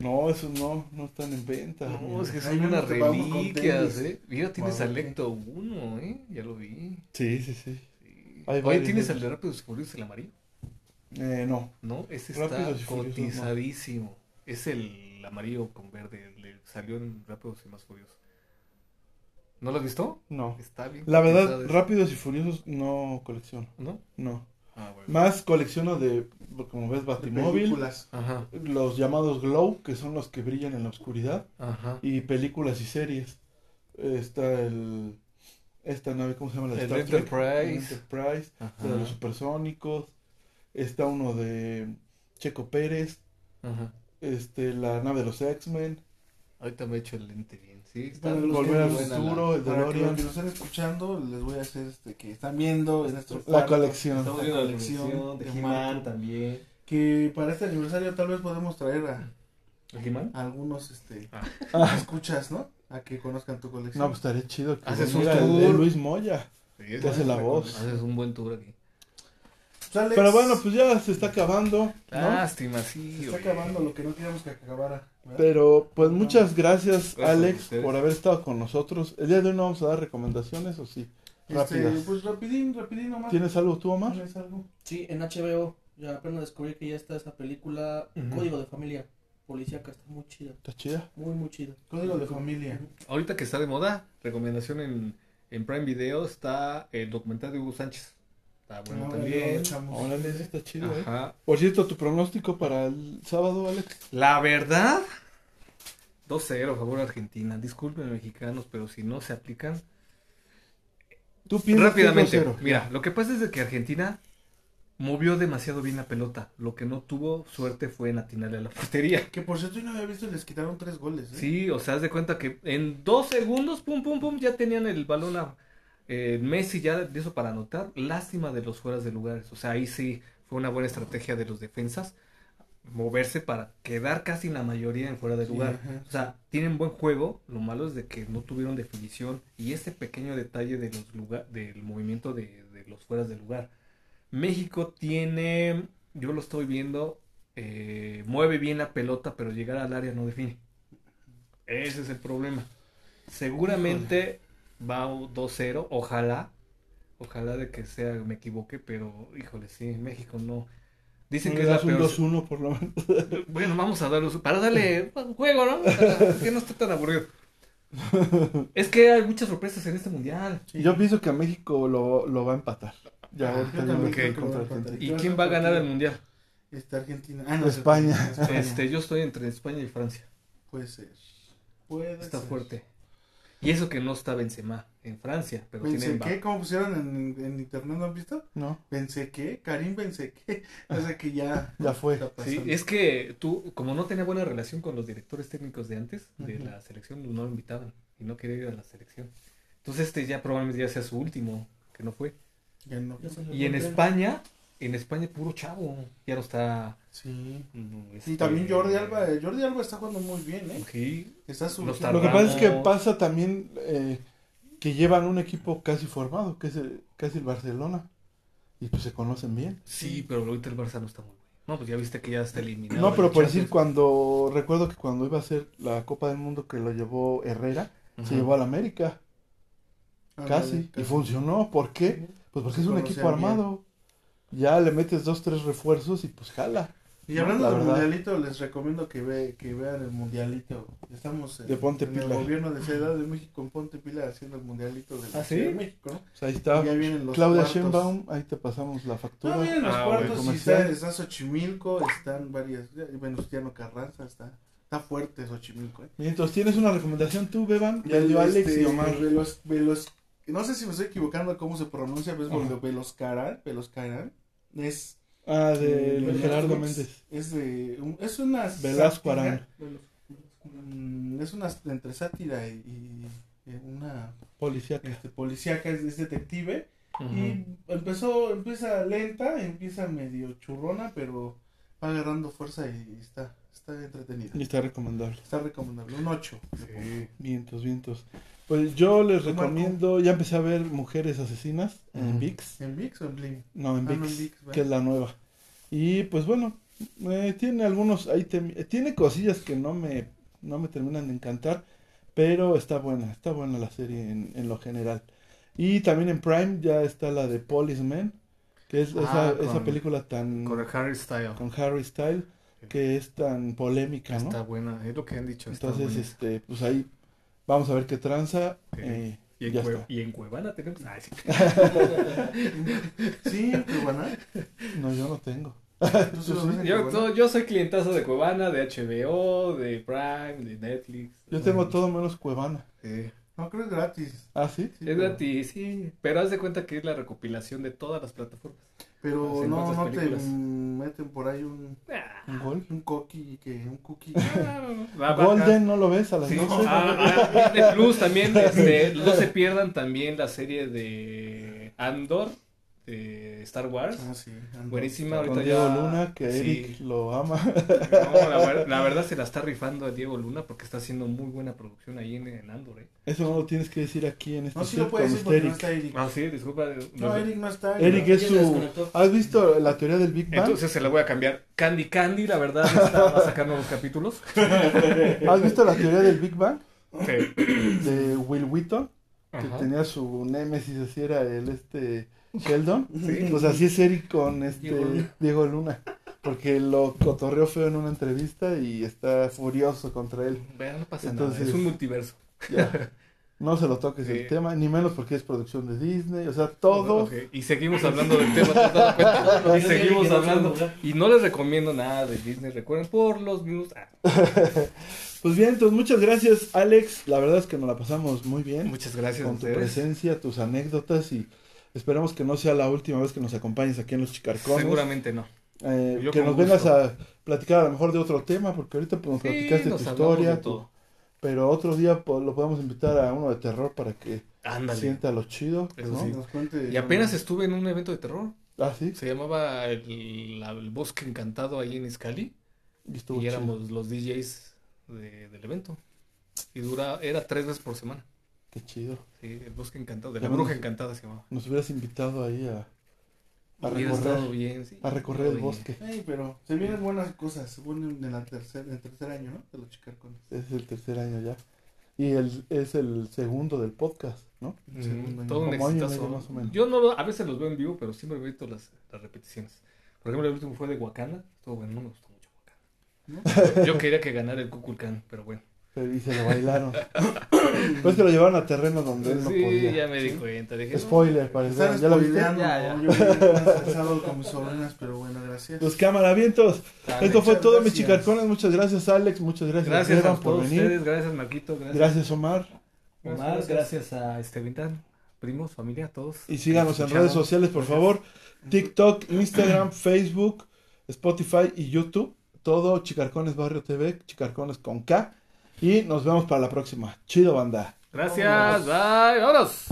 No, esos no, no están en venta. No, es que son unas reliquias. ¿eh? Mira, tienes Guau, Alecto 1, ¿eh? Ya lo vi. Sí, sí, sí. Sí. Oye, ¿tienes el de. Rápidos y Furiosos, el amarillo? Eh, no. No, ese está Rápidos no. cotizadísimo. Es el amarillo con verde. Le salió en Rápidos y más Furiosos. ¿No lo has visto? No. Está bien. La verdad. Rápidos y Furiosos no colecciono. ¿No? No. Ah, bueno. Más colecciono de, como ves, De Batimóvil, películas. Ajá, los llamados Glow, que son los que brillan en la oscuridad, ajá. y películas y series. Está el... Esta nave, ¿cómo se llama? La El Star Trek. Enterprise. El Enterprise. Ajá. de los supersónicos. Está uno de Checo Pérez. Ajá. Este, la nave de los X-Men. Ahorita me he hecho el lente. Sí, está Para Volver al futuro, el Para que los que nos están escuchando, les voy a hacer este que están viendo en nuestro La cuarto, colección. Estamos la viendo la colección de de He-Man también. Que para este aniversario tal vez podemos traer a, a algunos este Ah. escuchas, ¿no? A que conozcan tu colección. No, pues estaría chido que Haces un tour. el Luis Moya. Sí, Te hace la voz. Haces un buen tour aquí. Pues, Alex, Pero bueno, pues ya se está acabando, ¿no? Lástima, sí. se está oye. acabando lo que no queríamos que acabara. Pero pues muchas gracias, Alex por haber estado con nosotros. El día de hoy no vamos a dar recomendaciones, ¿o sí? Este, Rápidas. pues rapidín, rapidín nomás. ¿Tienes algo tú, Omar? ¿Tienes algo? Sí, en HBO. Ya apenas descubrí que ya está esa película. Código de Familia. Policíaca, está muy chida. ¿Está chida? Muy, muy chida. Código de familia. Ahorita que está de moda, recomendación en, en Prime Video está el documental de Hugo Sánchez. Está bueno lo también. Órale, está chido, ¿eh? Por cierto, tu pronóstico para el sábado, Alex. La verdad, 2-0 a favor de Argentina. Disculpen mexicanos, pero si no se aplican. Tú piensas que Rápidamente, 2-0. mira, lo que pasa es de que Argentina movió demasiado bien la pelota. Lo que no tuvo suerte fue en atinarle a la portería. Que por cierto yo no había visto y les quitaron tres goles. ¿eh? Sí, o sea, haz de cuenta que en dos segundos, pum, pum, pum, ya tenían el balón a eh, Messi ya de eso para anotar. Lástima de los fueras de lugares. O sea, ahí sí fue una buena estrategia de los defensas. Moverse para quedar casi la mayoría en fuera de lugar. O sea, tienen buen juego. Lo malo es de que no tuvieron definición. Y ese pequeño detalle de los lugar, del movimiento de, de los fueras de lugar. México tiene, yo lo estoy viendo, eh, mueve bien la pelota, pero llegar al área no define. Ese es el problema. Seguramente va 2-0, ojalá. Ojalá de que sea, me equivoque, pero híjole, sí, México no. Dicen que es la das un peor. 2-1 por lo menos. Bueno, vamos a darle para darle un juego, ¿no? Para que no esté tan aburrido. Es que hay muchas sorpresas en este mundial. Sí. Yo pienso que a México lo, lo va a empatar. Ya, Ah, ahorita yo también contra. Argentina. ¿Y quién va a ganar el mundial? Este Argentina. Ah, no, España. España. Este, yo estoy entre España y Francia. Puede ser. Puede Está ser. fuerte. Y eso que no está Benzema en Francia, pero tiene Mbappé. que, ¿cómo pusieron en, en internet? ¿No han visto? No, Pensé que, Karim pensé que. O sea que ya. ya fue. Sí, es que tú, como no tenía buena relación con los directores técnicos de antes, de la selección, no lo invitaban y no quería ir a la selección. Entonces este ya probablemente ya sea su último, que no fue. Ya no. Ya Y en. España, en España puro chavo, ya no está... Sí. mm, Y este, también Jordi Alba. eh, Jordi Alba está jugando muy bien, ¿eh? Sí, Está su. Lo que pasa es que pasa también eh, que llevan un equipo casi formado, que es el, casi el Barcelona. Y pues se conocen bien. sí, pero ahorita el Barça no está muy bueno. No, pues ya viste que ya está eliminado. No, pero por decir, cuando recuerdo que cuando iba a ser la Copa del Mundo que lo llevó Herrera, se llevó al América, casi, y funcionó. ¿Por qué? Pues porque Se es un equipo armado. Ya le metes dos, tres refuerzos y pues jala. Y No, hablando la del verdad. mundialito, les recomiendo que, ve, que vean el mundialito. Estamos en, De Ponte en Pila. el gobierno de Ciudad de México en Ponte Pila haciendo el mundialito de la ¿Ah, sí? Ciudad de México, ¿no? Pues ahí está. Y ya vienen los Claudia cuartos. Sheinbaum, ahí te pasamos la factura. No, vienen los Ah, cuartos bueno. está, está Xochimilco, están varias, Venustiano Carranza, está, está fuerte Xochimilco, ¿eh? Y entonces, ¿tienes una recomendación tú, Beban? Ya dio Alex Este, y Omar. Velos, Velos- no sé si me estoy equivocando cómo se pronuncia, pero es. Veloscarán, Veloscarán, es Ah, de de Gerardo Netflix. Méndez. Es de, es una Velasco Arán. mm, es una entre sátira y, y- una Policíaca. este, policíaca, es, es detective, y empezó, empieza lenta, empieza medio churrona, pero va agarrando fuerza y está, está entretenida. Y está recomendable. Está recomendable, un 8. Sí. Vientos, vientos. Pues yo les recomiendo, ya empecé a ver Mujeres Asesinas en. VIX. ¿En VIX o en Blim? No, en Ah, no, VIX, en VIX, que es la nueva. Y pues bueno, eh, tiene algunos, ahí eh, tiene cosillas que no me, no me terminan de encantar, pero está buena, está buena la serie en, en lo general. Y también en Prime ya está la de Policeman, que es esa, Ah, con- esa película tan Con Harry Styles. con Harry Style que es tan polémica, ¿no? Está buena, es lo que han dicho. está Entonces, buena. este, pues ahí vamos a ver qué tranza. Eh, y, en ya Cue- está. y en Cuevana tenemos. Ah, sí. Sí, Cuevana. No, yo no tengo. ¿Tú sí lo ves en Yo, soy clientazo de Cuevana, de HBO, de Prime, de Netflix. Yo tengo todo menos Cuevana. Sí. No, creo que es gratis. ¿Ah, sí? Sí, Es pero- gratis, sí. Pero haz de cuenta que es la recopilación de todas las plataformas. Pero no, no te películas. meten por ahí un, ¿Un gol? un cookie, que, un cookie. va- baja. Golden, ¿no lo ves a las Sí. 12? Ah, ah, Disney Plus también, este, no se pierdan también la serie de Andor, de Star Wars. Ah, sí, ando. Buenísima, ahorita ya. Diego Luna, que sí. Eric lo ama. No, la, ver- la verdad se la está rifando a Diego Luna porque está haciendo muy buena producción ahí en, en Andor, ¿eh? Eso no lo tienes que decir aquí en este No, sí lo puede con decir porque no Eric. está Eric. Ah, sí, disculpa. No, Eric no está. Eric Ya es su... ¿Has visto la teoría del Big Bang? Entonces se la voy a cambiar. Candy Candy, la verdad, está, va a sacar nuevos capítulos. ¿Has visto la teoría del Big Bang? Sí. De Will Wheaton, que Ajá. tenía su némesis, así era el este Sheldon. Sí. Pues así es Eric con este Diego Luna. Diego Luna. Porque lo cotorreó feo en una entrevista y está furioso contra él. Vean, no pasa Entonces- nada. Es un multiverso. Ya. No se lo toques Sí. el tema, ni menos porque es producción de Disney, o sea, todo. Y seguimos hablando del tema. ¿te? Y seguimos hablando. Y no les recomiendo nada de Disney. Recuerden por los views. Ah, Pues bien, entonces muchas gracias, Alex. La verdad es que nos la pasamos muy bien muchas gracias con tu ustedes. presencia, tus anécdotas y esperemos que no sea la última vez que nos acompañes aquí en los Chicarcones. Seguramente no. Eh, que nos vengas a platicar a lo mejor de otro tema, porque ahorita pues, nos Sí, platicaste nos tu historia, todo. pero otro día pues, lo podemos invitar a uno de terror para que Ándale. sienta lo chido, Eso ¿no? sí. Nos cuente- Y apenas estuve en un evento de terror. Ah, sí, Se llamaba el, la- el Bosque Encantado ahí en Iscali. y éramos los DJs de- del evento. Y dura, era tres veces por semana. Qué chido. Sí, el Bosque Encantado, de la. Bruja Encantada se llamaba. Nos hubieras invitado ahí a, a recorrer, bien, sí. a recorrer el bosque. Ey, pero se vienen buenas cosas, se vienen en, la tercer, en el tercer año, ¿no? De los chicarcones. Es el tercer año ya. Y el, es el segundo del podcast, ¿no? Segundo año. Todo un exitazo. más o menos. Yo no lo- a veces los veo en vivo, pero siempre he visto las, las repeticiones. Por ejemplo, el último fue de Wakanda. Estuvo bueno, no me gustó mucho Wakanda. Yo quería que ganara el Kukulkan, pero bueno y se lo bailaron. pues que lo llevaron a terreno donde él no podía. Sí, ya me di cuenta. Dije, Spoiler, parece. ¿Ya lo viste? Ya, ya. Yo con mis sobrinas, pero bueno, gracias. Los camaravientos. Esto fue todo, mis chicarcones. Muchas gracias, Alex. Muchas gracias, gracias a por venir. Gracias, Marquito. Gracias, gracias Omar. Omar, gracias, a este primos, familia, todos. Y síganos en redes sociales, por favor. TikTok, Instagram, Facebook, Spotify y YouTube. Todo Chicarcones Barrio TV, Chicarcones con K. Y nos vemos para la próxima. Chido, banda. Gracias, bye, vámonos.